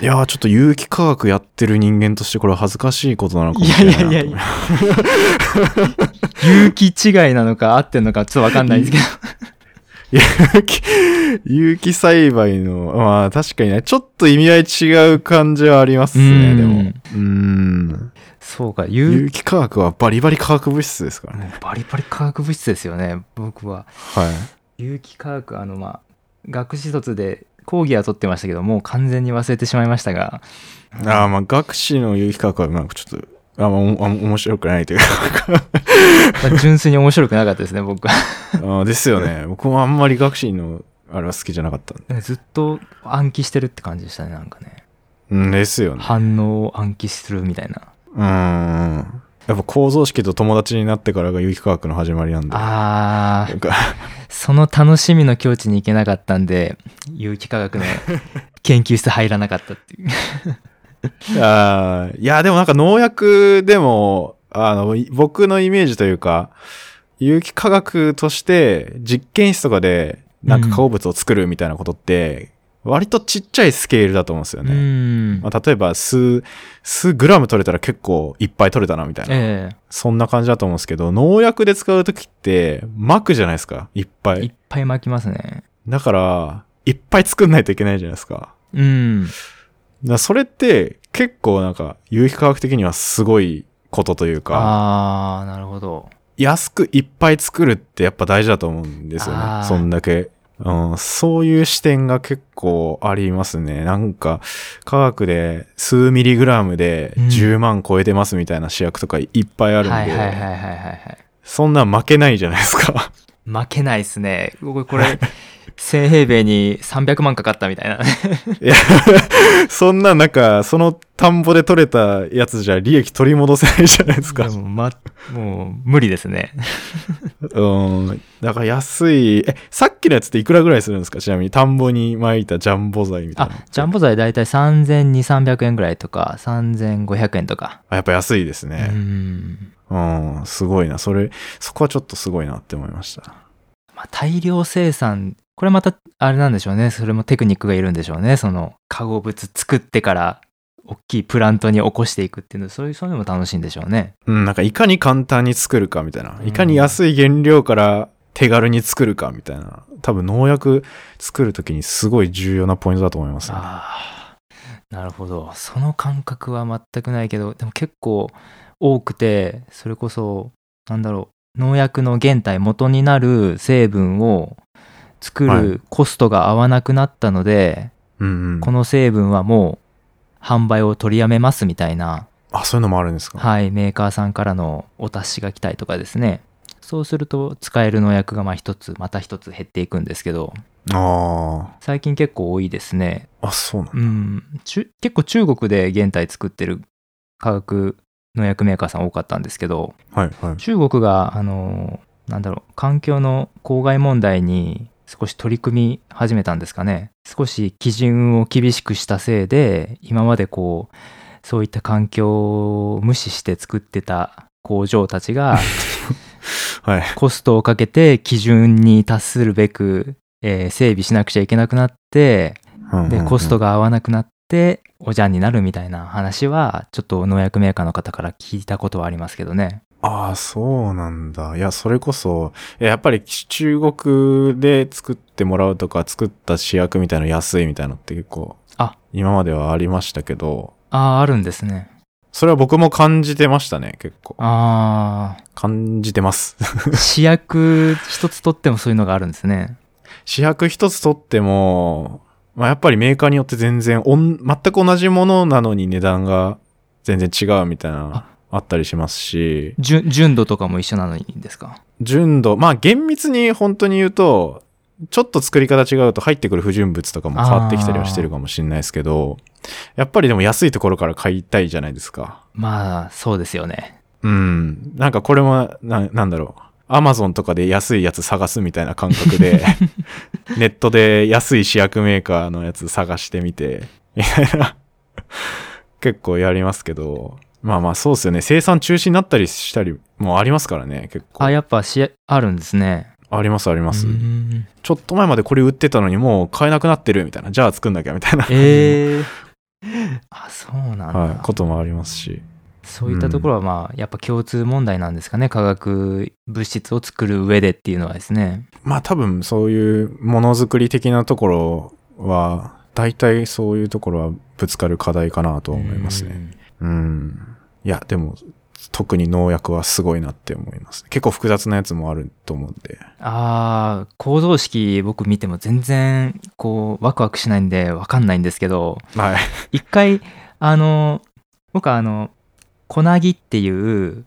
いやー、ちょっと有機化学やってる人間としてこれは恥ずかしいことなのかもしれないなと。いやいやいや有機違いなのか合ってんのかちょっとわかんないですけど有機、有機栽培の、まあ確かにね、ちょっと意味合い違う感じはありますうね、んでも。うーん。そうか有有機化学はバリバリ化学物質ですからね。バリバリ化学物質ですよね僕ははい。有機化学あのまあ学士卒で講義は取ってましたけどもう完全に忘れてしまいましたがああ、まあ学士の有機化学はなんかちょっと、あんまおあ面白くないというかまあ純粋に面白くなかったですね僕はあーですよね。僕もあんまり学士のあれは好きじゃなかったんで。ずっと暗記してるって感じでしたねなんかねうん、ですよね。反応を暗記するみたいなうーん。やっぱ構造式と友達になってからが有機化学の始まりなんで。あー。なんか。その楽しみの境地に行けなかったんで 有機化学の研究室入らなかったっていう。あー。いや、でもなんか農薬でも、あの、い僕のイメージというか、有機化学として実験室とかでなんか化合物を作るみたいなことって、割とちっちゃいスケールだと思うんですようね。んまあ、例えば数、数グラム取れたら結構いっぱい取れたなみたいな。えそんな感じだと思うんですけど、農薬で使うときって、巻くじゃないですか。いっぱい。えいっぱい巻きますねだから、いっぱい作んないといけないじゃないですか。うんだそれって、結構なんか、有機化学的にはすごいことというか、ああなるほど安くいっぱい作るってやっぱ大事だと思うんですよねそんだけ。うん、そういう視点が結構ありますね。なんか、科学で数ミリグラムでうん10万超えてますみたいな試薬とかいっぱいあるんで、はいはいはいはいはいはいそんなん負けないじゃないですか。負けないっすね僕これ1000平米に300万かかったみたいないや、そんななんか、その田んぼで取れたやつじゃ利益取り戻せないじゃないですかで。も,、ま、もう無理ですねうん。だから安い、え、さっきのやつっていくらぐらいするんですか？ちなみに田んぼに巻いたジャンボ材みたいな。あジャンボ材大体3200300円ぐらいとか3500円とかあやっぱ安いですうね。んうん、すごいな。それ、そこはちょっとすごいなって思いました。まあ、大量生産これまたあれなんでしょうね。それもテクニックがいるんでしょうね。その化合物作ってから大きいプラントに起こしていくっていうの。そういうそういうのも楽しいんでしょうね。うん、なんかいかに簡単に作るかみたいな。うん。いかに安い原料から手軽に作るかみたいな。多分農薬作るときにすごい重要なポイントだと思いますね。ああなるほど。その感覚は全くないけどでも結構多くてそれこそなんだろう。農薬の原体元になる成分を作はいるコストが合わなくなったので、うんうん。この成分はもう販売を取りやめますみたいなあ、そういうのもあるんですか？はい、メーカーさんからのお達しが来たりとかですねそうすると使える農薬がまあ一つまた一つ減っていくんですけどあ最近結構多いですねあ。あ、そうなんだ。うん結構中国で原体作ってる化学農薬メーカーさん多かったんですけどはいはい。中国があのなんだろう環境の公害問題に少し取り組み始めたんですかね少し基準を厳しくしたせいで今までこうそういった環境を無視して作ってた工場たちが はい。コストをかけて基準に達するべく、えー整備しなくちゃいけなくなってでコストが。が合わなくなっておじゃんになるみたいな話はちょっと農薬メーカーの方から聞いたことはありますけどね。ああ、そうなんだ。いや、それこそ、いややっぱり中国で作ってもらうとか、作った試薬みたいなの安いみたいなのって結構、あ今まではありましたけど、あああるんですね。それは僕も感じてましたね、結構。あ感じてます。あ試薬一つ取ってもそういうのがあるんですね。試薬一つ取っても、まあ、やっぱりメーカーによって全然おん、全く同じものなのに値段が全然違うみたいな、あったりしますし、純純度とかも一緒なのにですか？純度、まあ厳密に本当に言うと、ちょっと作り方違うと入ってくる不純物とかも変わってきたりはしてるかもしれないですけど、やっぱりでも安いところから買いたいじゃないですか。まあそうですよね。うん。なんかこれも、ななんだろう。アマゾンとかで安いやつ探すみたいな感覚で、ネットで安い試薬メーカーのやつ探してみて、みたいな、結構やりますけど、まあまあそうですよね。生産中止になったりしたりもありますからね、結構。あやっぱしあるんですね。ありますあります。うんちょっと前までこれ売ってたのにもう買えなくなってるみたいな。じゃあ作んなきゃみたいな、ええ あそうなんだ、はい、こともありますし。そういったところはまあやっぱ共通問題なんですかね化学物質を作る上でっていうのはですね。まあ多分そういうものづくり的なところは、大体そういうところはぶつかる課題かなとは思いますね。うん。いや、でも、特に農薬はすごいなって思います。結構複雑なやつもあると思うんで。ああ構造式僕見ても全然こうワクワクしないんでわかんないんですけどはい。一回あの僕はあの小ナギっていう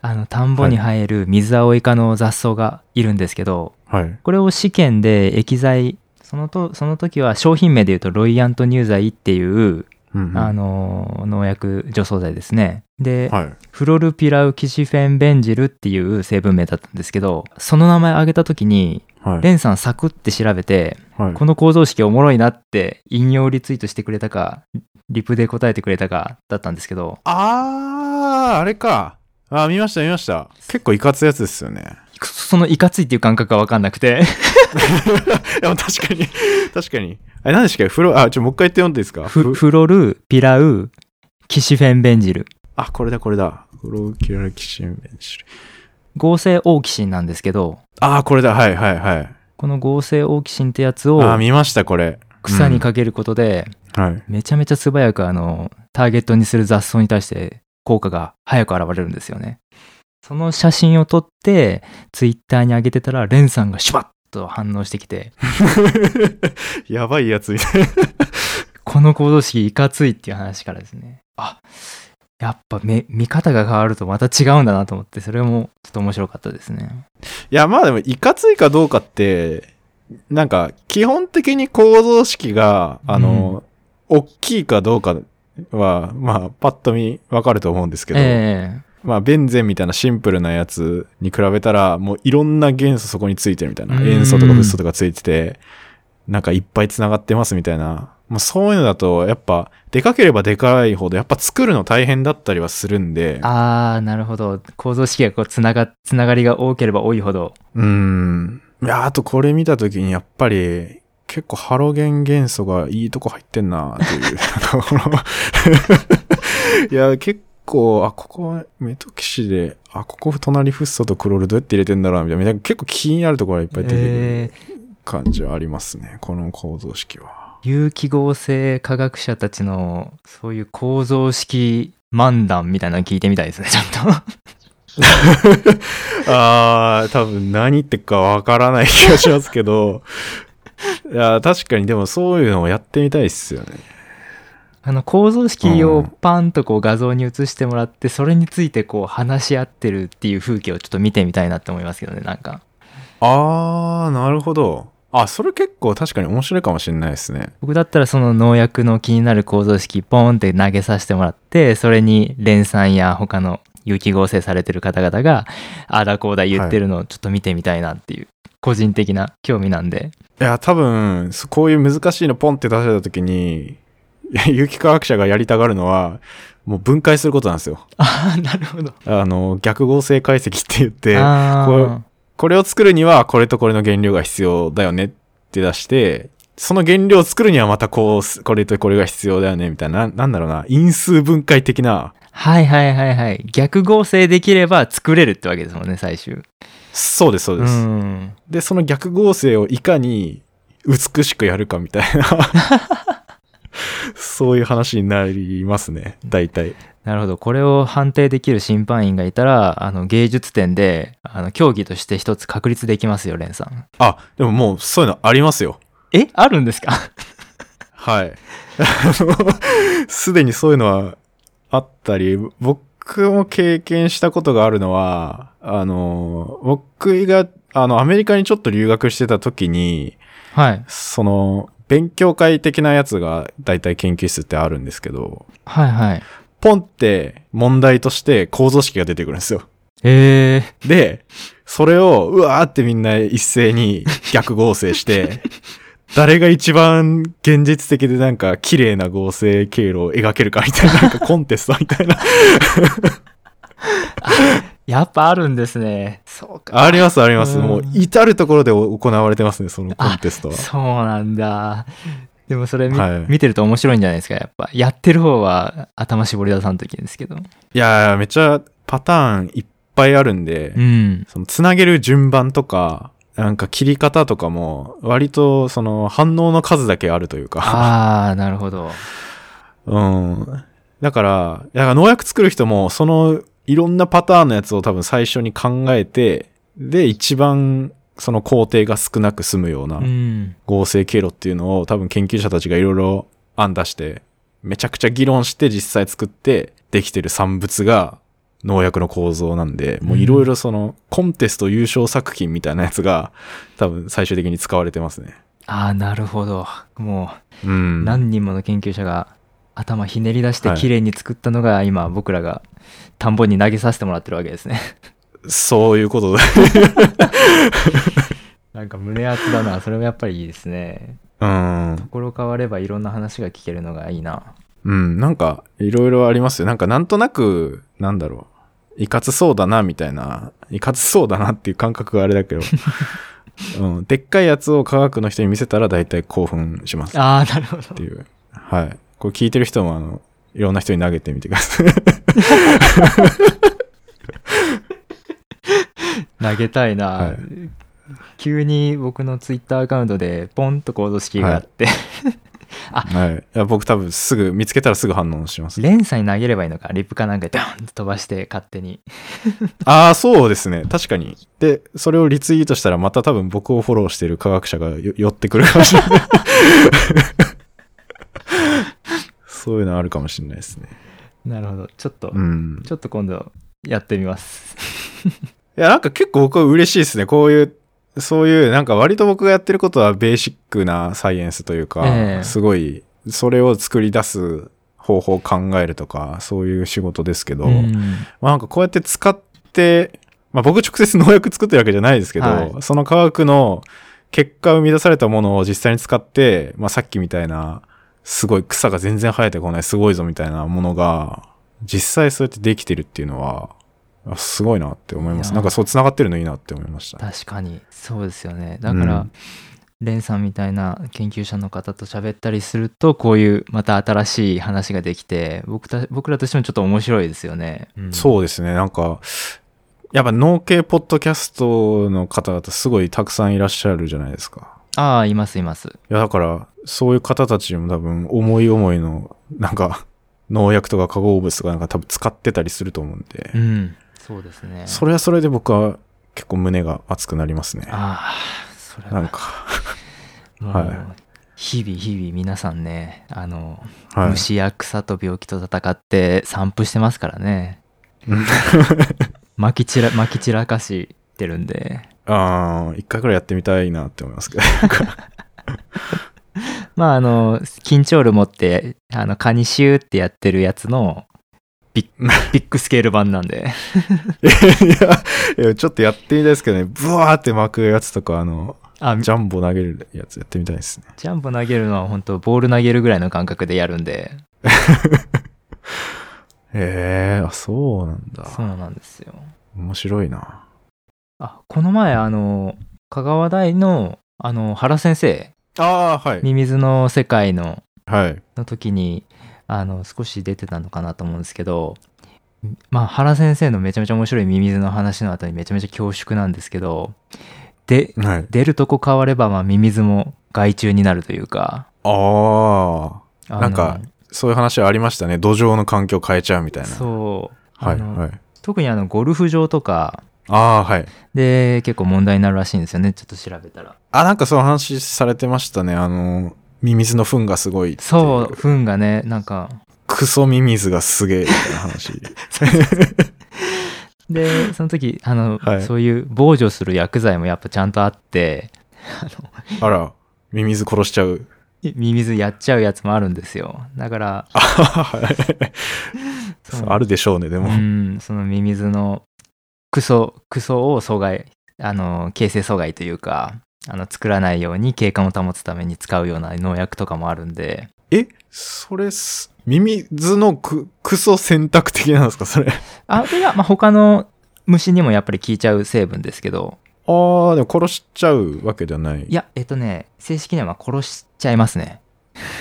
あの田んぼに生える水青イ科の雑草がいるんですけど、はい。これを試験で液剤そのとその時は商品名で言うとロイアント乳剤っていう、うんうんあの農薬除草剤ですねで、はい。フロルピラウキシフェンベンジルっていう成分名だったんですけどその名前挙げた時にはい。レンさんサクって調べてはいこの構造式おもろいなって引用リツイートしてくれたかリプで答えてくれたかだったんですけどあー、あれか。あー、見ました見ました。結構いかついやつですよね。そのいかついっていう感覚が分かんなくて でも確かに、確かに。あれ何でしたっけ？フロ、あ、ちょ、もう一回言って読んでいいですか？フフロルピラウキシフェンベンジルあ、これだこれだ。フローキラルキシンベンシル。合成オーキシンなんですけどあー、これだ。はいはいはい。この合成オーキシンってやつをあー、見ましたこれ。草にかけることで、うんはい。めちゃめちゃ素早くあのターゲットにする雑草に対して効果が早く現れるんですよねその写真を撮ってツイッターに上げてたらレンさんがシュバッと反応してきて やばいやつみたいな。この行動式いかついっていう話からですねあやっぱめ見方が変わるとまた違うんだなと思ってそれもちょっと面白かったですねいや、まあでも、いかついかどうかって、なんか、基本的に構造式が、あの、大きいかどうかは、まあ、パッと見わかると思うんですけど、えまあ、ベンゼンみたいなシンプルなやつに比べたら、もういろんな元素そこについてるみたいな。うん塩素とかフッ素とかついてて、なんかいっぱい繋がってますみたいな。まあ、そういうのだと、やっぱ、でかければでかいほど、やっぱ作るの大変だったりはするんでえ、あーなるほど構造式がこうつながつながりが多ければ多いほどうーん。いや、あとこれ見たときにやっぱり、結構ハロゲン元素がいいとこ入ってんなっていう。いや、結構、あ、ここメトキシで、あ、ここ隣フッ素とクロールどうやって入れてんだろうみたいな、結構気になるところがいっぱい出てくるえ感じはありますね。この構造式は。有機合成科学者たちのそういう構造式漫談みたいなの聞いてみたいですねちょっと あー、多分何言ってるかわからない気がしますけど、いや、確かにでもそういうのをやってみたいっすよね。あの構造式をうんパンとこう画像に映してもらってそれについてこう話し合ってるっていう風景をちょっと見てみたいなって思いますけどねなんかあー、なるほど。あ、それ結構確かに面白いかもしれないですね。僕だったらその農薬の気になる構造式ポーンって投げさせてもらってそれに連産や他の有機合成されてる方々がああだこうだ言ってるのをちょっと見てみたいなっていう個人的な興味なんでいや、多分、そこういう難しいのポンって出された時に、有機化学者がやりたがるのは、もう分解することなんですよ。ああ、なるほど。あの、逆合成解析って言って、あこーこれを作るにはこれとこれの原料が必要だよねって出して、その原料を作るにはまたこうす、これとこれが必要だよねみたいな、ななんだろうな、因数分解的な、はいはいはいはい。逆合成できれば作れるってわけですもんね、最終。そうです、そうです。ん。で、その逆合成をいかに美しくやるかみたいな、そういう話になりますね、大体。なるほど。これを判定できる審判員がいたら、あの、芸術点で、あの、競技として一つ確立できますよ、レンさん。あ、でももうそういうのありますよ。え？あるんですか？はい。すでにそういうのはあったり、僕も経験したことがあるのは、あの、僕が、あの、アメリカにちょっと留学してた時に、はい。その、勉強会的なやつが大体研究室ってあるんですけど、はいはい。ポンって問題として構造式が出てくるんですよ。えー、で、それを、うわーってみんな一斉に逆合成して、誰が一番現実的でなんか綺麗な合成経路を描けるかみたいな、なんかコンテストみたいな。やっぱあるんですね。そうか。ありますあります。うんもう至るところで行われてますね、そのコンテストは。そうなんだ。でもそれ見,、はい見てると面白いんじゃないですか、やっぱ。やってる方は頭絞り出さんときですけど。いやー、めっちゃパターンいっぱいあるんで、うん。そのつなげる順番とか、なんか切り方とかも、割とその反応の数だけあるというか。ああ、なるほど。うん。だから、だから農薬作る人も、その、いろんなパターンのやつを多分最初に考えて、で、一番、その工程が少なく済むようなうん。合成経路っていうのを多分研究者たちがいろいろ案出して、めちゃくちゃ議論して実際作ってできてる産物が農薬の構造なんで、もういろいろそのコンテスト優勝作品みたいなやつが多分最終的に使われてますね。ああ、なるほど。もう。うん何人もの研究者が頭ひねり出してはい綺麗に作ったのが今僕らが田んぼに投げさせてもらってるわけですね。そういうことで。なんか胸熱だな。それもやっぱりいいですね。うん。ところ変わればいろんな話が聞けるのがいいな。うん、なんか、いろいろありますよ。なんか、なんとなく、なんだろう。いかつそうだな、みたいな。いかつそうだなっていう感覚があれだけど。うん、でっかいやつを科学の人に見せたら大体興奮しますっああ、なるほど。ていう。はい。これ聞いてる人も、あの、いろんな人に投げてみてください。投げたいな、はい急に僕のツイッターアカウントでポンとコード式があって、はい。いや僕多分すぐ、見つけたらすぐ反応します。連鎖に投げればいいのかリップかなんかでドンと飛ばして勝手に ああ、そうですね。確かに。で、それをリツイートしたらまた多分僕をフォローしてる科学者がよ寄ってくるかもしれない。そういうのあるかもしれないですね。なるほど。ちょっと、うん。ちょっと今度やってみます。いや、なんか結構僕は嬉しいですね。こういう、そういう、なんか割と僕がやってることはベーシックなサイエンスというか、ええ。すごい、それを作り出す方法を考えるとか、そういう仕事ですけど、うん。まあなんかこうやって使って、まあ僕直接農薬作ってるわけじゃないですけど、はい。その科学の結果生み出されたものを実際に使って、まあさっきみたいな、すごい草が全然生えてこない、すごいぞみたいなものが、実際そうやってできてるっていうのは、あすごいなって思います。なんかそう繋がってるのいいなって思いました。確かにそうですよねだから、うんレンさんみたいな研究者の方と喋ったりするとこういうまた新しい話ができて僕た僕らとしてもちょっと面白いですよね、うんそうですね。なんか、やっぱ農系ポッドキャストの方々すごいたくさんいらっしゃるじゃないですか。ああいますいます。いや、だから、そういう方たちも多分、思い思いの、なんか、農薬とか化合物とかなんか多分使ってたりすると思うんで、うんそうですね。それはそれで僕は結構胸が熱くなりますね。ああそれは。なんか、はい。日々日々皆さんねあの、はい。虫や草と病気と戦って散布してますからね。うん撒き散ら撒き散らかしてるんでああ、一回くらいやってみたいなって思いますけど。まああの緊張ル持ってあのカニシューってやってるやつのビッ ビッグスケール版なんでいや、ちょっとやってみたいですけどね、ブワーって巻くやつとか、あの、あジャンボ投げるやつやってみたいですね。ジャンボ投げるのは本当ボール投げるぐらいの感覚でやるんで へえ、あ、そうなんだ。そうなんですよ面白いな。あこの前あの香川大のあの原先生ああ、はい。ミミズの世界のはい。の時にあの少し出てたのかなと思うんですけどまあ原先生のめちゃめちゃ面白いミミズの話の後にめちゃめちゃ恐縮なんですけどではい。出るとこ変わればまあミミズも害虫になるというかああ、なんかそういう話ありましたね。土壌の環境変えちゃうみたいな。そうはい、はい。特にあのゴルフ場とかああ、はい。で結構問題になるらしいんですよねちょっと調べたらあ、なんかそういう話されてましたね。あの、ミミズの糞がすごいそう糞がねなんかクソミミズがすげえみたいな話。でその時あの、はいそういう防除する薬剤もやっぱちゃんとあってあら、ミミズ殺しちゃう。ミミズやっちゃうやつもあるんですよだからあるでしょうね、でも。うんそのミミズのクソクソを阻害あの形成阻害というかあの作らないように景観を保つために使うような農薬とかもあるんでえ？それす、ミミズのククソ選択的なんですか？それ。あいや、まあ、他の虫にもやっぱり効いちゃう成分ですけどああ、でも殺しちゃうわけではない。いやえっとね正式にはまあ殺しちゃいますね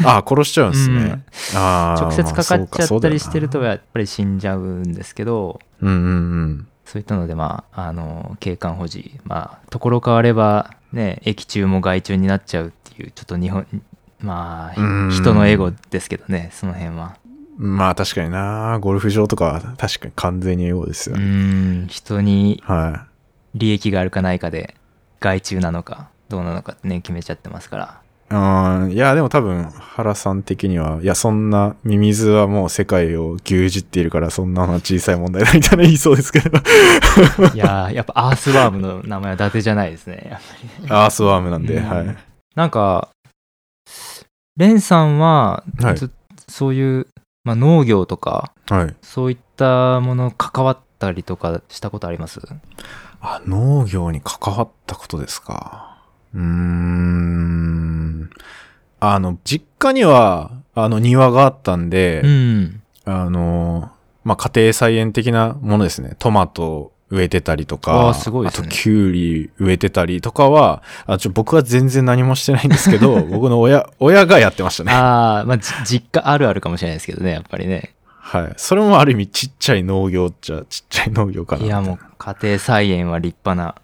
ああ、殺しちゃうんですね。うんああ。直接かかっちゃったりしてるとまあやっぱり死んじゃうんですけどうんうんうん。そういったのでまああの景観保持まあところ変わればね液中も害虫になっちゃうっていうちょっと日本まあうん人のエゴですけどねその辺はまあ確かにな。ゴルフ場とかは確かに完全に英語ですうよね。ん人には利益があるかないかで害虫なのかどうなのかってね決めちゃってますからい。うん。いや、でも多分、原さん的には、いや、そんな、ミミズはもう世界を牛耳っているから、そんなのは小さい問題だみたいな言いそうですけど。いやーやっぱアースワームの名前は伊達じゃないですねやっぱりアースワームなんで、うんはい。なんかレンさんは、はいずそういう、まあ、農業とかはい。そういったもの関わったりとかしたことあります？あ、農業に関わったことですか。うーん。あの、実家には、あの、庭があったんで、うんあの、まあ、家庭菜園的なものですね。トマト植えてたりとあか、ーすごいねあとキュウリ植えてたりとかは、あちょ僕は全然何もしてないんですけど、僕の親、親がやってましたね。ああまあじ実家あるあるかもしれないですけどねやっぱりねはい。それもある意味ちっちゃい農業っちゃちっちゃい農業かな。いやもう家庭菜園は立派な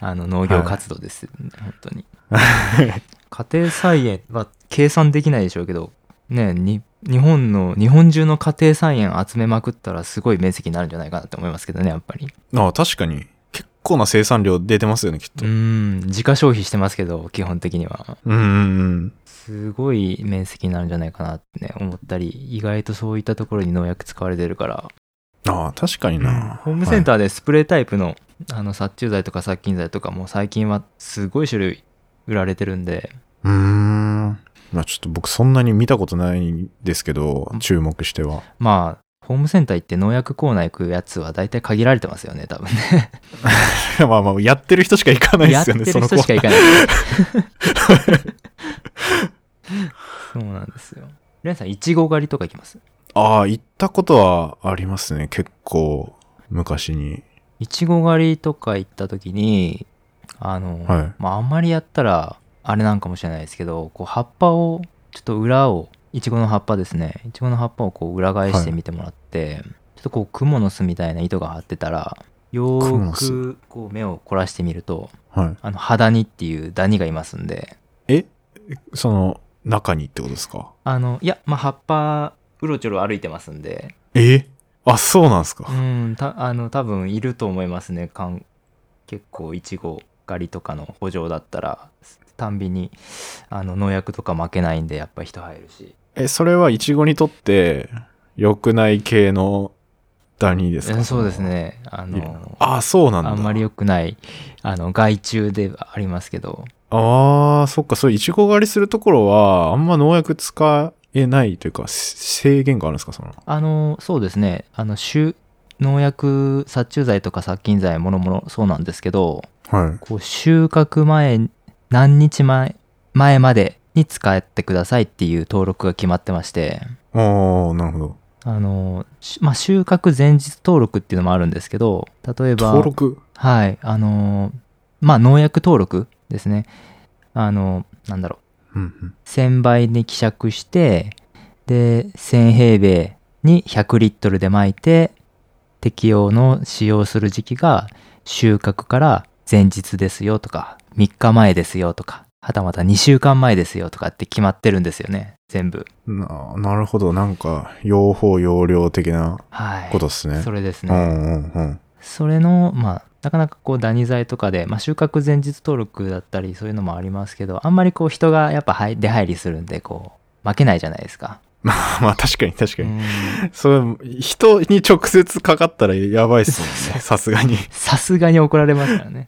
あの農業活動です、本当に 家庭菜園は計算できないでしょうけどねに日本の日本中の家庭菜園集めまくったらすごい面積になるんじゃないかなって思いますけどねやっぱりあ確かに。結構な生産量出てますよね、きっと。ううんん自家消費してますけど基本的にはうんうん。すごい面積になるんじゃないかなってね思ったり意外とそういったところに農薬使われてるからああ、確かにな。ホームセンターでスプレータイプの,、あの殺虫剤とか殺菌剤とかも最近はすごい種類売られてるんで。うーん。まあちょっと僕そんなに見たことないんですけど、注目しては。まあホームセンター行って農薬コーナー行くやつは大体限られてますよね多分ね。まあまあ、やってる人しか行かないですよね、その人しか行かない。そうなんですよ。レンさんいちご狩りとか行きます？ああ、行ったことはありますね、結構、昔に。いちご狩りとか行った時にあの、はい。まああんまりやったらあれなんかもしれないですけどこう葉っぱをちょっと裏をいちごの葉っぱですね。いちごの葉っぱをこう裏返してみてもらって、ちょっとこうクモの巣みたいな糸が張ってたらよくこう目を凝らしてみるとはい。あのハダニっていうダニがいますんで。え？その、中にってことですか？あのいやまあ葉っぱうろちょろ歩いてますんで。え？あ、そうなんですか。うんたあの多分いると思いますね。かん結構いちご狩りとかの補助だったらたんびにあの農薬とか負けないんでやっぱ人入るし。え、それはイチゴにとって良くない系のダニですか？えそうです。ね。あのあ、そうなんだ。あんまり良くないあの害虫ではありますけど。ああ、そっか、そういうイチゴ狩りするところは、あんま農薬使えないというか、せ制限があるんですか、その。あのそうですね。あの種農薬殺虫剤とか殺菌剤もろもろそうなんですけどはい。こう収穫前何日前前までに使ってくださいっていう登録が決まってまして。おーなるほど。あの、しまあ、収穫前日登録っていうのもあるんですけど例えば登録？はい。あのまあ農薬登録ですね。あのなんだろう。うんうん。1000倍に希釈してで1000平米に100リットルで撒いて適用の使用する時期が収穫から前日ですよとか3日前ですよとかはたまた2週間前ですよとかって決まってるんですよね全部。ななるほど。なんか用法用量的なはい。ことですね、それですね、うんうんうん。それのまあなかなかこうダニ剤とかで、まあ、収穫前日登録だったりそういうのもありますけどあんまりこう人がやっぱ入出入りするんでこう負けないじゃないですか。まあ確かに確かに、うん。それ人に直接かかったらやばいっすもんね。さすがに。さすがに怒られますからね。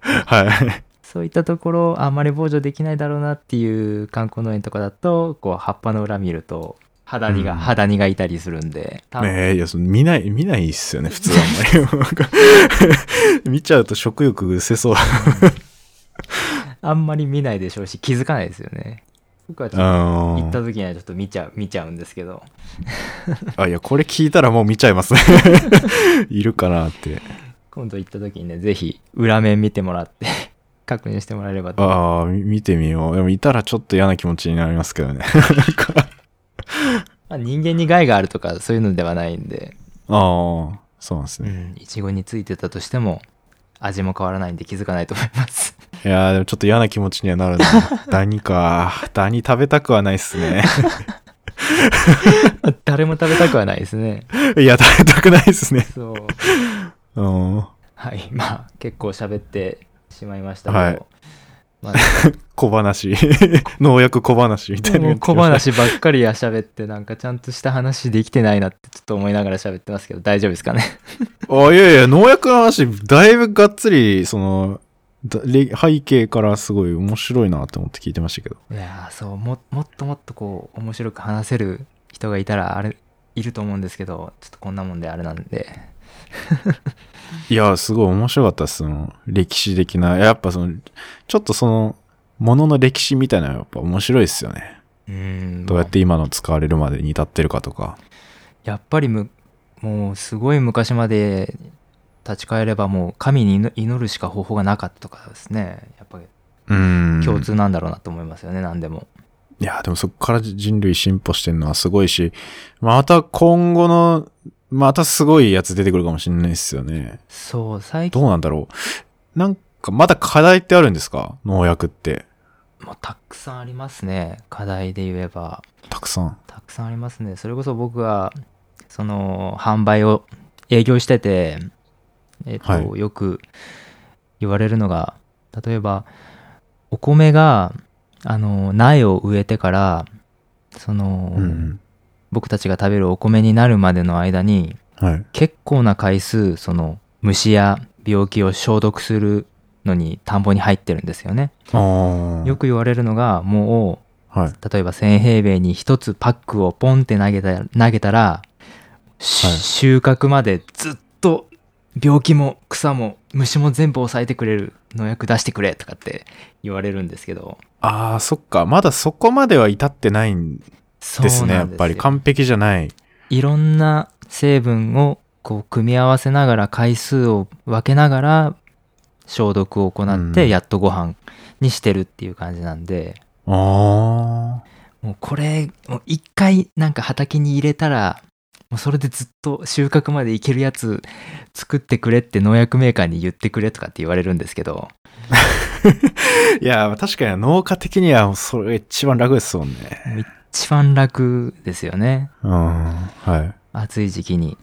はい。そういったところあんまり防除できないだろうなっていう観光農園とかだとこう葉っぱの裏見ると肌にが、うん。肌にがいたりするんで多分ねえいやその見ない見ないっすよね普通あんまり。見ちゃうと食欲失せそう。あんまり見ないでしょうし気づかないですよね。僕はちょっと行った時にはちょっと見ちゃう見ちゃうんですけど。あいやこれ聞いたらもう見ちゃいますね。いるかなって。今度行った時にねぜひ裏面見てもらって確認してもらえればと。ああみ見てみよう。でもいたらちょっと嫌な気持ちになりますけどね。まあ、人間に害があるとかそういうのではないんで。ああそうなんですね、いちごについてたとしても味も変わらないんで気づかないと思います。いやーでもちょっと嫌な気持ちにはなるな。ダニか。ダニ食べたくはないっすね。誰も食べたくはないですね。いや食べたくないっすね。そう。うん。はい。まあ結構喋ってしまいましたけど、はい。まあ、小話。農薬小話みたいな。小話ばっかりや喋ってなんかちゃんとした話できてないなってちょっと思いながら喋ってますけど大丈夫ですかね？あいやいや農薬の話だいぶがっつりその背景からすごい面白いなって思って聞いてましたけど。いやーそうももっともっとこう面白く話せる人がいたらあれいると思うんですけどちょっとこんなもんであれなんでいやすごい面白かったですその歴史的な。やっぱそのちょっとそのものの歴史みたいなのはやっぱ面白いですよね。うーん。どうやって今の使われるまでに至ってるかとか。やっぱりむもうすごい昔まで立ち返ればもう神に祈祈るしか方法がなかったとかですね。やっぱりうん。共通なんだろうなと思いますよね、何でも。いや、でもそこから人類進歩してるのはすごいし、また今後の、またすごいやつ出てくるかもしれないですよね。そう最近どうなんだろう。なんか、まだ課題ってあるんですか？農薬って。もうたくさんありますね課題で言えばたくさん。たくさんありますねそれこそ僕はその販売を営業しててえっと、はいよく言われるのが例えばお米があの苗を植えてからその、うん。僕たちが食べるお米になるまでの間にはい。結構な回数その虫や病気を消毒するのに田んぼに入ってるんですよね。よく言われるのがもはい。う例えば1000平米に1つパックをポンって投げた投げたら、しはい収穫までずっと病気も草も虫も全部抑えてくれる農薬出してくれとかって言われるんですけどああ、そっか。まだそこまでは至ってないんですね。やっぱり完璧じゃない。いろんな成分をこう組み合わせながら回数を分けながら消毒を行ってうんやっとご飯にしてるっていう感じなんで、ああ。もうこれもう一回なんか畑に入れたらもうそれでずっと収穫までいけるやつ作ってくれって農薬メーカーに言ってくれとかって言われるんですけど いや、確かに農家的にはそれ一番楽ですもんね。一番楽ですよねうん。はい。暑い時期に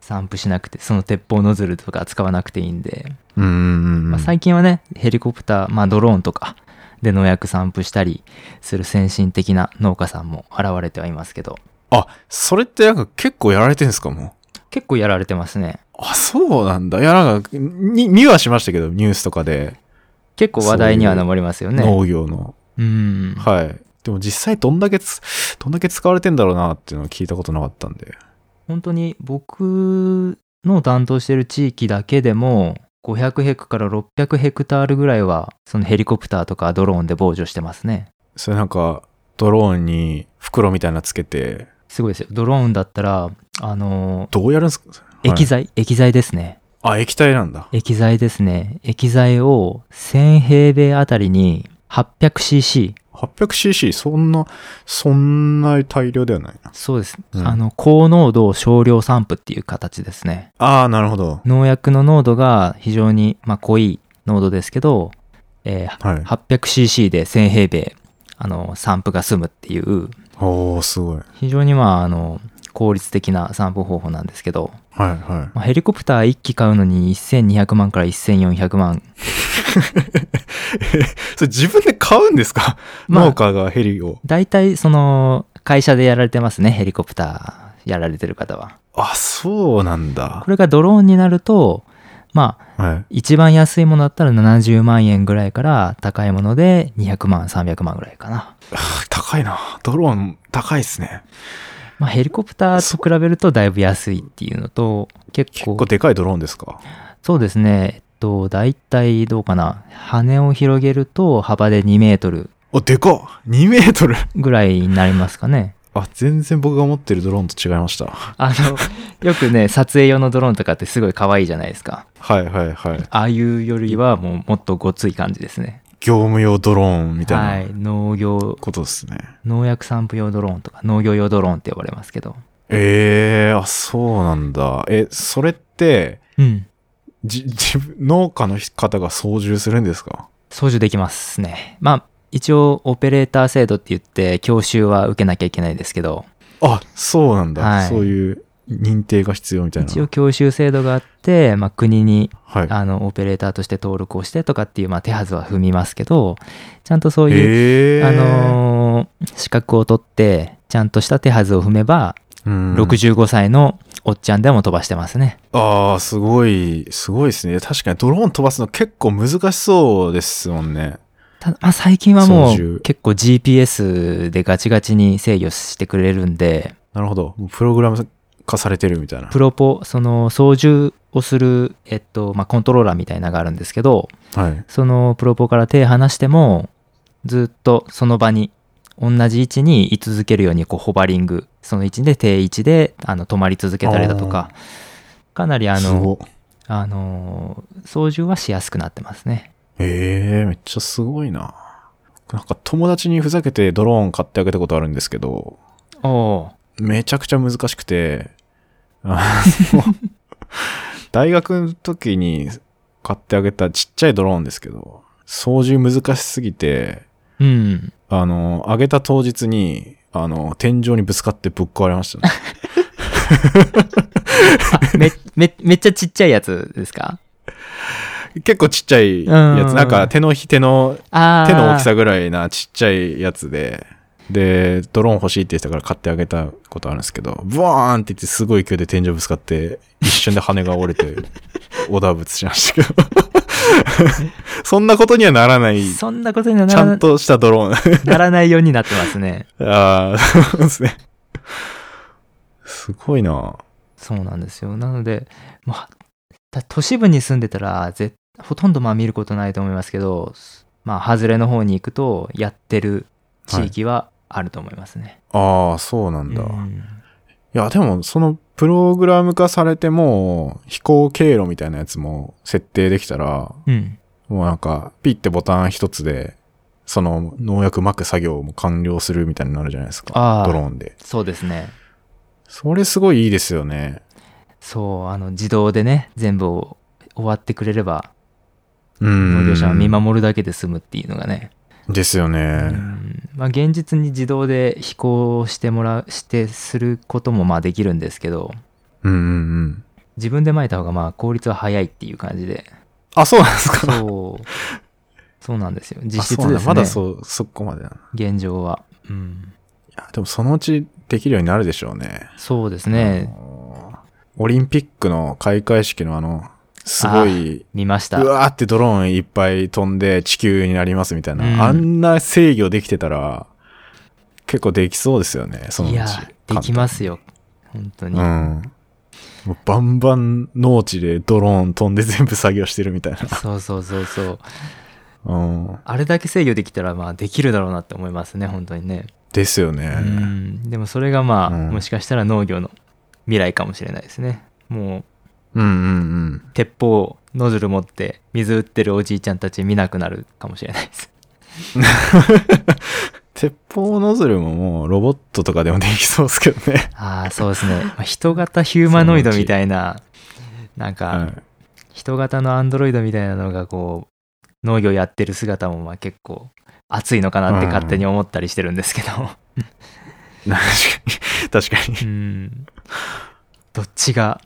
散布しなくてその鉄砲ノズルとか使わなくていいんでうん最近はねヘリコプター、まあ、ドローンとかで農薬散布したりする先進的な農家さんも現れてはいますけどあ、それってなんか結構やられてるんですかも結構やられてますねう。あ、そうなんだ。いや、なんか、に見はしましたけど、ニュースとかで、結構話題には上りますよね農業の。うんはい。でも実際どんだけつ、どんだけ使われてんだろうなっていうのを聞いたことなかったんで。本当に僕の担当してる地域だけでも500ヘクから600ヘクタールぐらいはそのヘリコプターとかドローンで防除してますね。それなんか、ドローンに袋みたいなのつけて、すごいですよ。ドローンだったらあのどうやるんですか？液剤、液剤ですね。あ、液体なんだ。液剤ですね。液剤を1000平米あたりに 800cc 800cc、そんな、そんな大量ではないな。そうです、うんあの高濃度少量散布っていう形ですねああ、なるほど。農薬の濃度が非常に、まあ、濃い濃度ですけど、えーはい。800cc で1000平米あの散布が済むっていうおー、すごい。非常にまああの効率的な散布方法なんですけど、はい、はい。まあ、ヘリコプター1機買うのに1200万から1400万 それ自分で買うんですか、まあ農家がヘリを。大体その会社でやられてますねヘリコプターやられてる方はあ、そうなんだこ。れがドローンになるとまあはい。一番安いものだったら70万円ぐらいから高いもので200万300万ぐらいかな高いな。ドローン、高いっすね。まあ、ヘリコプターと比べるとだいぶ安いっていうのと結結構構でかいドローンですか？そうですね。えっと大体どうかな。羽を広げると幅で2メートル。お、でかっ !2 メートル！ぐらいになりますかね。あ、全然僕が持ってるドローンと違いました。あのよくね撮影用のドローンとかってすごい可愛いじゃないですか。はいはいはい。ああいうよりはもうもっとごつい感じですね業務用ドローンみたはい。い農業。なことですね。農薬散布用ドローンとか農業用ドローンって呼ばれますけど。ええー、あ、そうなんだ。え、それって、うん。じ、自分、農家の方が操縦するんですか？操縦できますね。まあ一応オペレーター制度って言って教習は受けなきゃいけないですけど。あ、そうなんだ。はい。そういう認定が必要みたいな。一応教習制度があって、まあ、国にはい。あのオペレーターとして登録をしてとかっていう、まあ、手はずは踏みますけどちゃんとそういう。あのー資格を取ってちゃんとした手はずを踏めば、うん、65歳のおっちゃんでも飛ばしてますねああ、すごい、すごいですね。確かにドローン飛ばすの結構難しそうですもんね。たまあ、最近はもう結構 GPS でガチガチに制御してくれるんでなるほど。プログラム化されてるみたいな。プロポその操縦をする、えっとまあ、コントローラーみたいなのがあるんですけどはい。そのプロポから手離してもずっとその場に同じ位置に居続けるようにこうホバリング。その位置で定位置であの止まり続けたりだとか。かなりあのあの操縦はしやすくなってますね。ええめっちゃすごいな。なんか友達にふざけてドローン買ってあげたことあるんですけど、おおめちゃくちゃ難しくて、あの大学の時に買ってあげたちっちゃいドローンですけど、操縦難しすぎて、うん。あの、あげた当日に、あの、天井にぶつかってぶっ壊れましたね。あ めめめっちゃちっちゃいやつですか？結構ちっちゃいやつ、うん。なんか手のひ手の、手の大きさぐらいなちっちゃいやつで、で、ドローン欲しいって言ってたから買ってあげたことあるんですけど、ブワーンって言ってすごい勢いで天井ぶつかって、一瞬で羽が折れて、オダーブツしましたけど。そんなことにはならない、ちそんなことにはなゃらんとしたドローン。ならないようになってますね ああ、そうですね。すごいな。そうなんですよなので、まあ、だ都市部に住んでたらぜほとんどまあ見ることないと思いますけどまあ外れの方に行くとやってる地域はあると思いますね、ああ、そうなんだ。うんいや、でも、その、プログラム化されても、飛行経路みたいなやつも設定できたら、うんもうなんか、ピッてボタン一つで、その農薬撒く作業も完了するみたいになるじゃないですか。ドローンで。そうですねそれすごいいいですよね。そうあの自動でね全部を終わってくれればうん。農業者は見守るだけで済むっていうのがね、ですよね。うん。まあ、現実に自動で飛行してもらうしてすることもまあできるんですけど。うんうんうん。自分で撒いた方がまあ効率は早いっていう感じで。あ、そうなんですか？そう。そうなんですよ。実質ですね。まだそう、そこまでな現状は、うん、や、でもそのうちできるようになるでしょうね。そうですね。オリンピックの開会式のあの、すごい、見ました。うわーってドローンいっぱい飛んで地球になりますみたいな、うん。あんな制御できてたら、結構できそうですよね、そのうち。いやできますよ。本当に、うん。もうバンバン農地でドローン飛んで全部作業してるみたいな。そうそうそうそう。うん。あれだけ制御できたらまあできるだろうなって思いますね本当にね。ですよね。うん。でもそれがまあ、うん。もしかしたら農業の未来かもしれないですね。もうんうんうん。う鉄砲ノズル持って水打ってるおじいちゃんたち見なくなるかもしれないです 鉄砲ノズルももうロボットとかでもできそうですけどね。ああそうですね、まあ、人型ヒューマノイドみたいななんか、はい人型のアンドロイドみたいなのがこう農業やってる姿もまあ結構熱いのかなって勝手に思ったりしてるんですけど 確かに。確かに。うんどっちが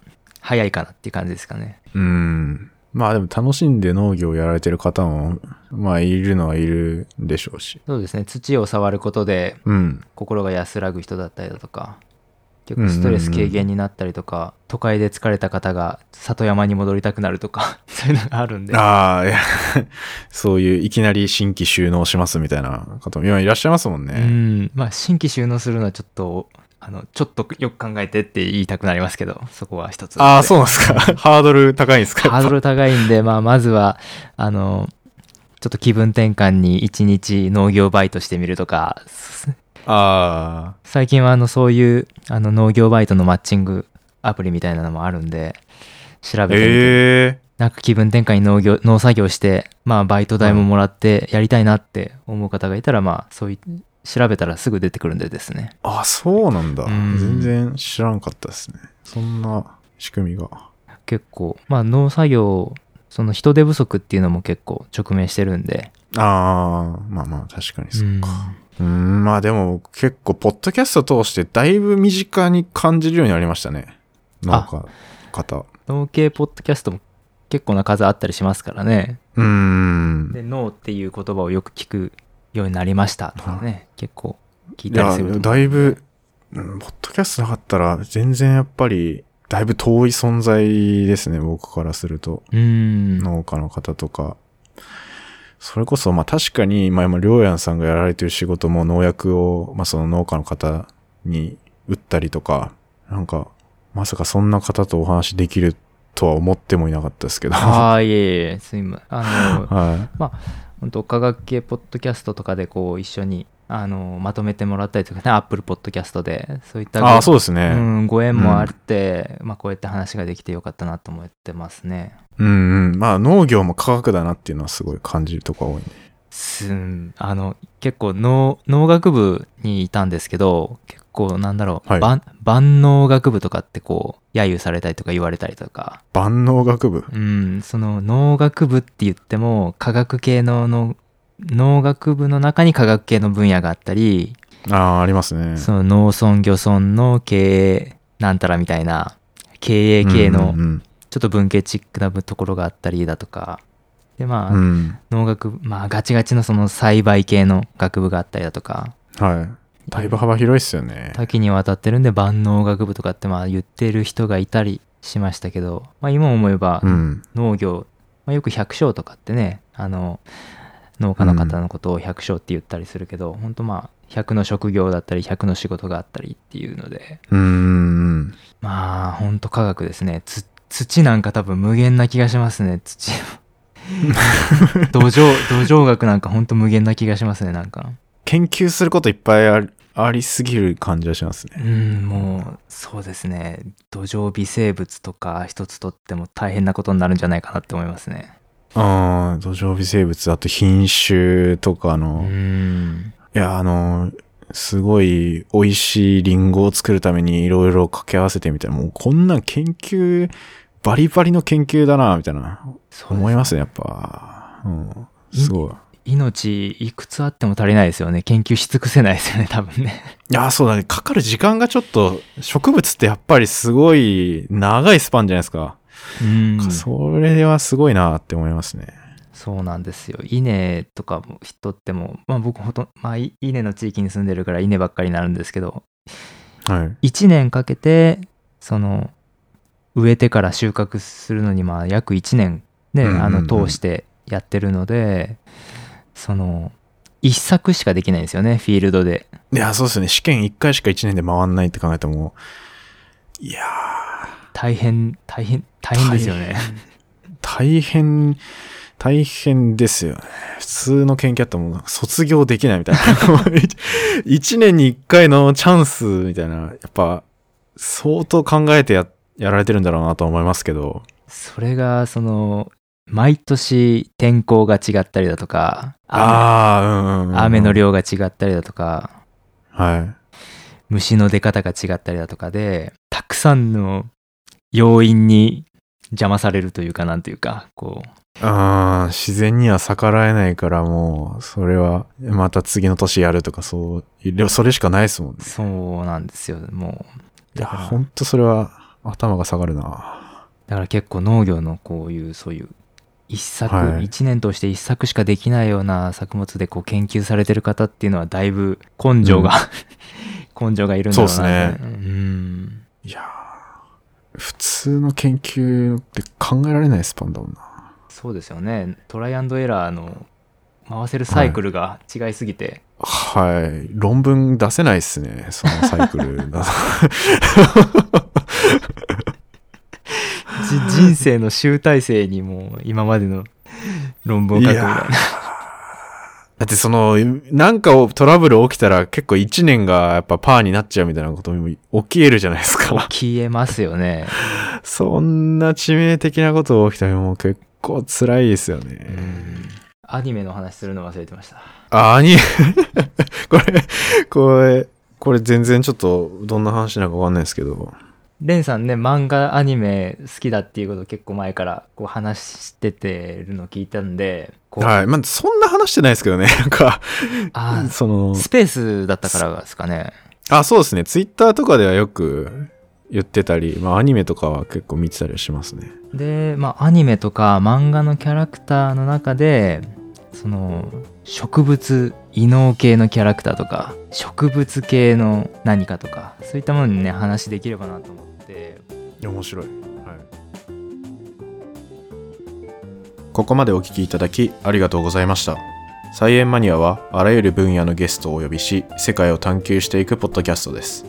早いかなっていう感じですかねうん。まあでも楽しんで農業をやられてる方も、まあいるのはいるでしょうし。そうですね土を触ることでうん。心が安らぐ人だったりだとか結構ストレス軽減になったりとか、都会で疲れた方が里山に戻りたくなるとか そういうのがあるんでああ、いや、そういういきなり新規収納しますみたいな方も今いらっしゃいますもんうね。んまあ新規収納するのはちょっとあのちょっとよく考えてって言いたくなりますけどそこは一つああ、そうなんですか。ハードル高いんですか。ハードル高いんで、まあ、まずはあのちょっと気分転換に一日農業バイトしてみるとかあ最近はあのそういうあの農業バイトのマッチングアプリみたいなのもあるんで調あ。べてみて、ええなんか気分転換に農業農作業してまあバイト代ももらってやりたいなって思う方がいたらまあそういう調べたらすぐ出てくるんでですねあ、そうなんだ。うん全然知らんかったですね。そんな仕組みが。結構まあ農作業その人手不足っていうのも結構直面してるんでああ、まあまあ確かにそううんか。うん、まあでも結構、ポッドキャスト通してだいぶ身近に感じるようになりましたね。農家方。農系ポッドキャストも結構な数あったりしますからねうーん。で脳っていう言葉をよく聞くようになりましたとかね結構聞いたりする、だいぶ、うんポッドキャストなかったら、全然やっぱり、だいぶ遠い存在ですね、僕からすると。農家の方とか。それこそ、まあ確かに、まあ今、りょうやんさんがやられてる仕事も農薬を、まあその農家の方に打ったりとか、なんか、まさかそんな方とお話できるとは思ってもいなかったですけど。はああいえいえすいませんあの い。本当科学系ポッドキャストとかでこう一緒にあのまとめてもらったりとかねアップルポッドキャストでそういったごああ、そうですね。うん、ご縁もあって、まあこうやって話ができてよかったなと思ってますねうんうん。まあ農業も科学だなっていうのはすごい感じるとこが多いね。すんあの結構農農学部にいたんですけど結構なんだろう、はい万万能学部とかってこう揶揄されたりとか言われたりとか万能学部？うんその農学部って言っても科学系のの農学部の中に科学系の分野があったり、ああ、ありますね。その農村漁村の経営なんたらみたいな経営系のうんうんちょっと文系チックなところがあったりだとかでまあ、うん。うん農学部まあガチガチのその栽培系の学部があったりだとかはい。だいぶ幅広いっすよね。多岐にわたってるんで万能学部とかってまあ言ってる人がいたりしましたけど、まあ、今思えばうん。農業、まあ、よく百姓とかってねあの農家の方のことを百姓って言ったりするけど、本当まあ100の職業だったり100の仕事があったりっていうのでうーん。まあ本当科学ですねつ土なんか多分無限な気がしますね土 土壌土壌学なんか本当無限な気がしますねなんか研究することいっぱいありありすぎる感じがしますうね。んもうそうですね土壌微生物とか一つとっても大変なことになるんじゃないかなって思いますねああ、土壌微生物、あと品種とかうの、いんや、あの、すごい美味しいリンゴを作るためにいろいろ掛け合わせてみたいな、もうこんなん研究、バリバリの研究だな、みたいな、そうです思いますね、やっぱ。うん。すごい。命いくつあっても足りないですよね研究し尽くせないですよね 多分ねいや、そうだね。かかる時間がちょっと、植物ってやっぱりすごい長いスパンじゃないですか。うんそれはすごいなって思いますね。そうなんですよ稲とかも人ってもまあ僕ほとんまあい稲の地域に住んでるから稲ばっかりになるんですけどはい。1年かけてその植えてから収穫するのにまあ約1年ね、うんうんうんあの通してやってるのでその一作しかできないんですよねフィールドでいや、そうですね。試験1回しか1年で回んないって考えたらもう、いや大変大変大変ですよね大変、大変ですよね。普通の研究やったらもう卒業できないみたいな。一年に一回のチャンスみたいな、やっぱ相当考えてややられてるんだろうなと思いますけど。それがその毎年天候が違ったりだとかああ、うんうん、うん。雨の量が違ったりだとかはい。虫の出方が違ったりだとかでたくさんの要因に邪魔されるというかなんというかこうああ、自然には逆らえないからもう、それはまた次の年やるとかそう、それしかないですもんね。そうなんですよもういや、ほんとそれは頭が下がるな。だから結構農業のこういうそういう一作、はい一年として一作しかできないような作物でこう研究されてる方っていうのはだいぶ根性が、根性がいるんだろうなそうっすねうんいやー普通の研究って考えられないスパンだもんな。そうですよねトライアンドエラーの回せるサイクルが違いすぎて、はい。論文出せないっすね。そのサイクルだ。じ人生の集大成にもう今までの論文を書くみたいなだってその、なんかをトラブル起きたら結構1年がやっぱパーになっちゃうみたいなことも起きえるじゃないですか。消えますよねそんな致命的なこと起きたらもう結構辛いですよね。うんアニメの話するの忘れてましたあ、に、これ、これ、これ全然ちょっとどんな話なのかわかんないですけど。レンさんね漫画アニメ好きだっていうことを結構前からこう話しててるのを聞いたんではい。まあ、そんな話してないですけどね。なんか、あ そのー、スペースだったからですかねあ、そうですね。ツイッターとかではよく言ってたり、まあ、アニメとかは結構見てたりはしますね。でまあアニメとか漫画のキャラクターの中でその植物異能系のキャラクターとか植物系の何かとかそういったものにね話できればなと思って。いや面白い、はい、ここまでお聞きいただきありがとうございました。菜園マニアはあらゆる分野のゲストをお呼びし世界を探求していくポッドキャストです。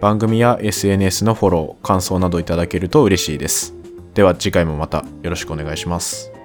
番組や SNS のフォロー感想などいただけると嬉しいです。では次回もまたよろしくお願いします。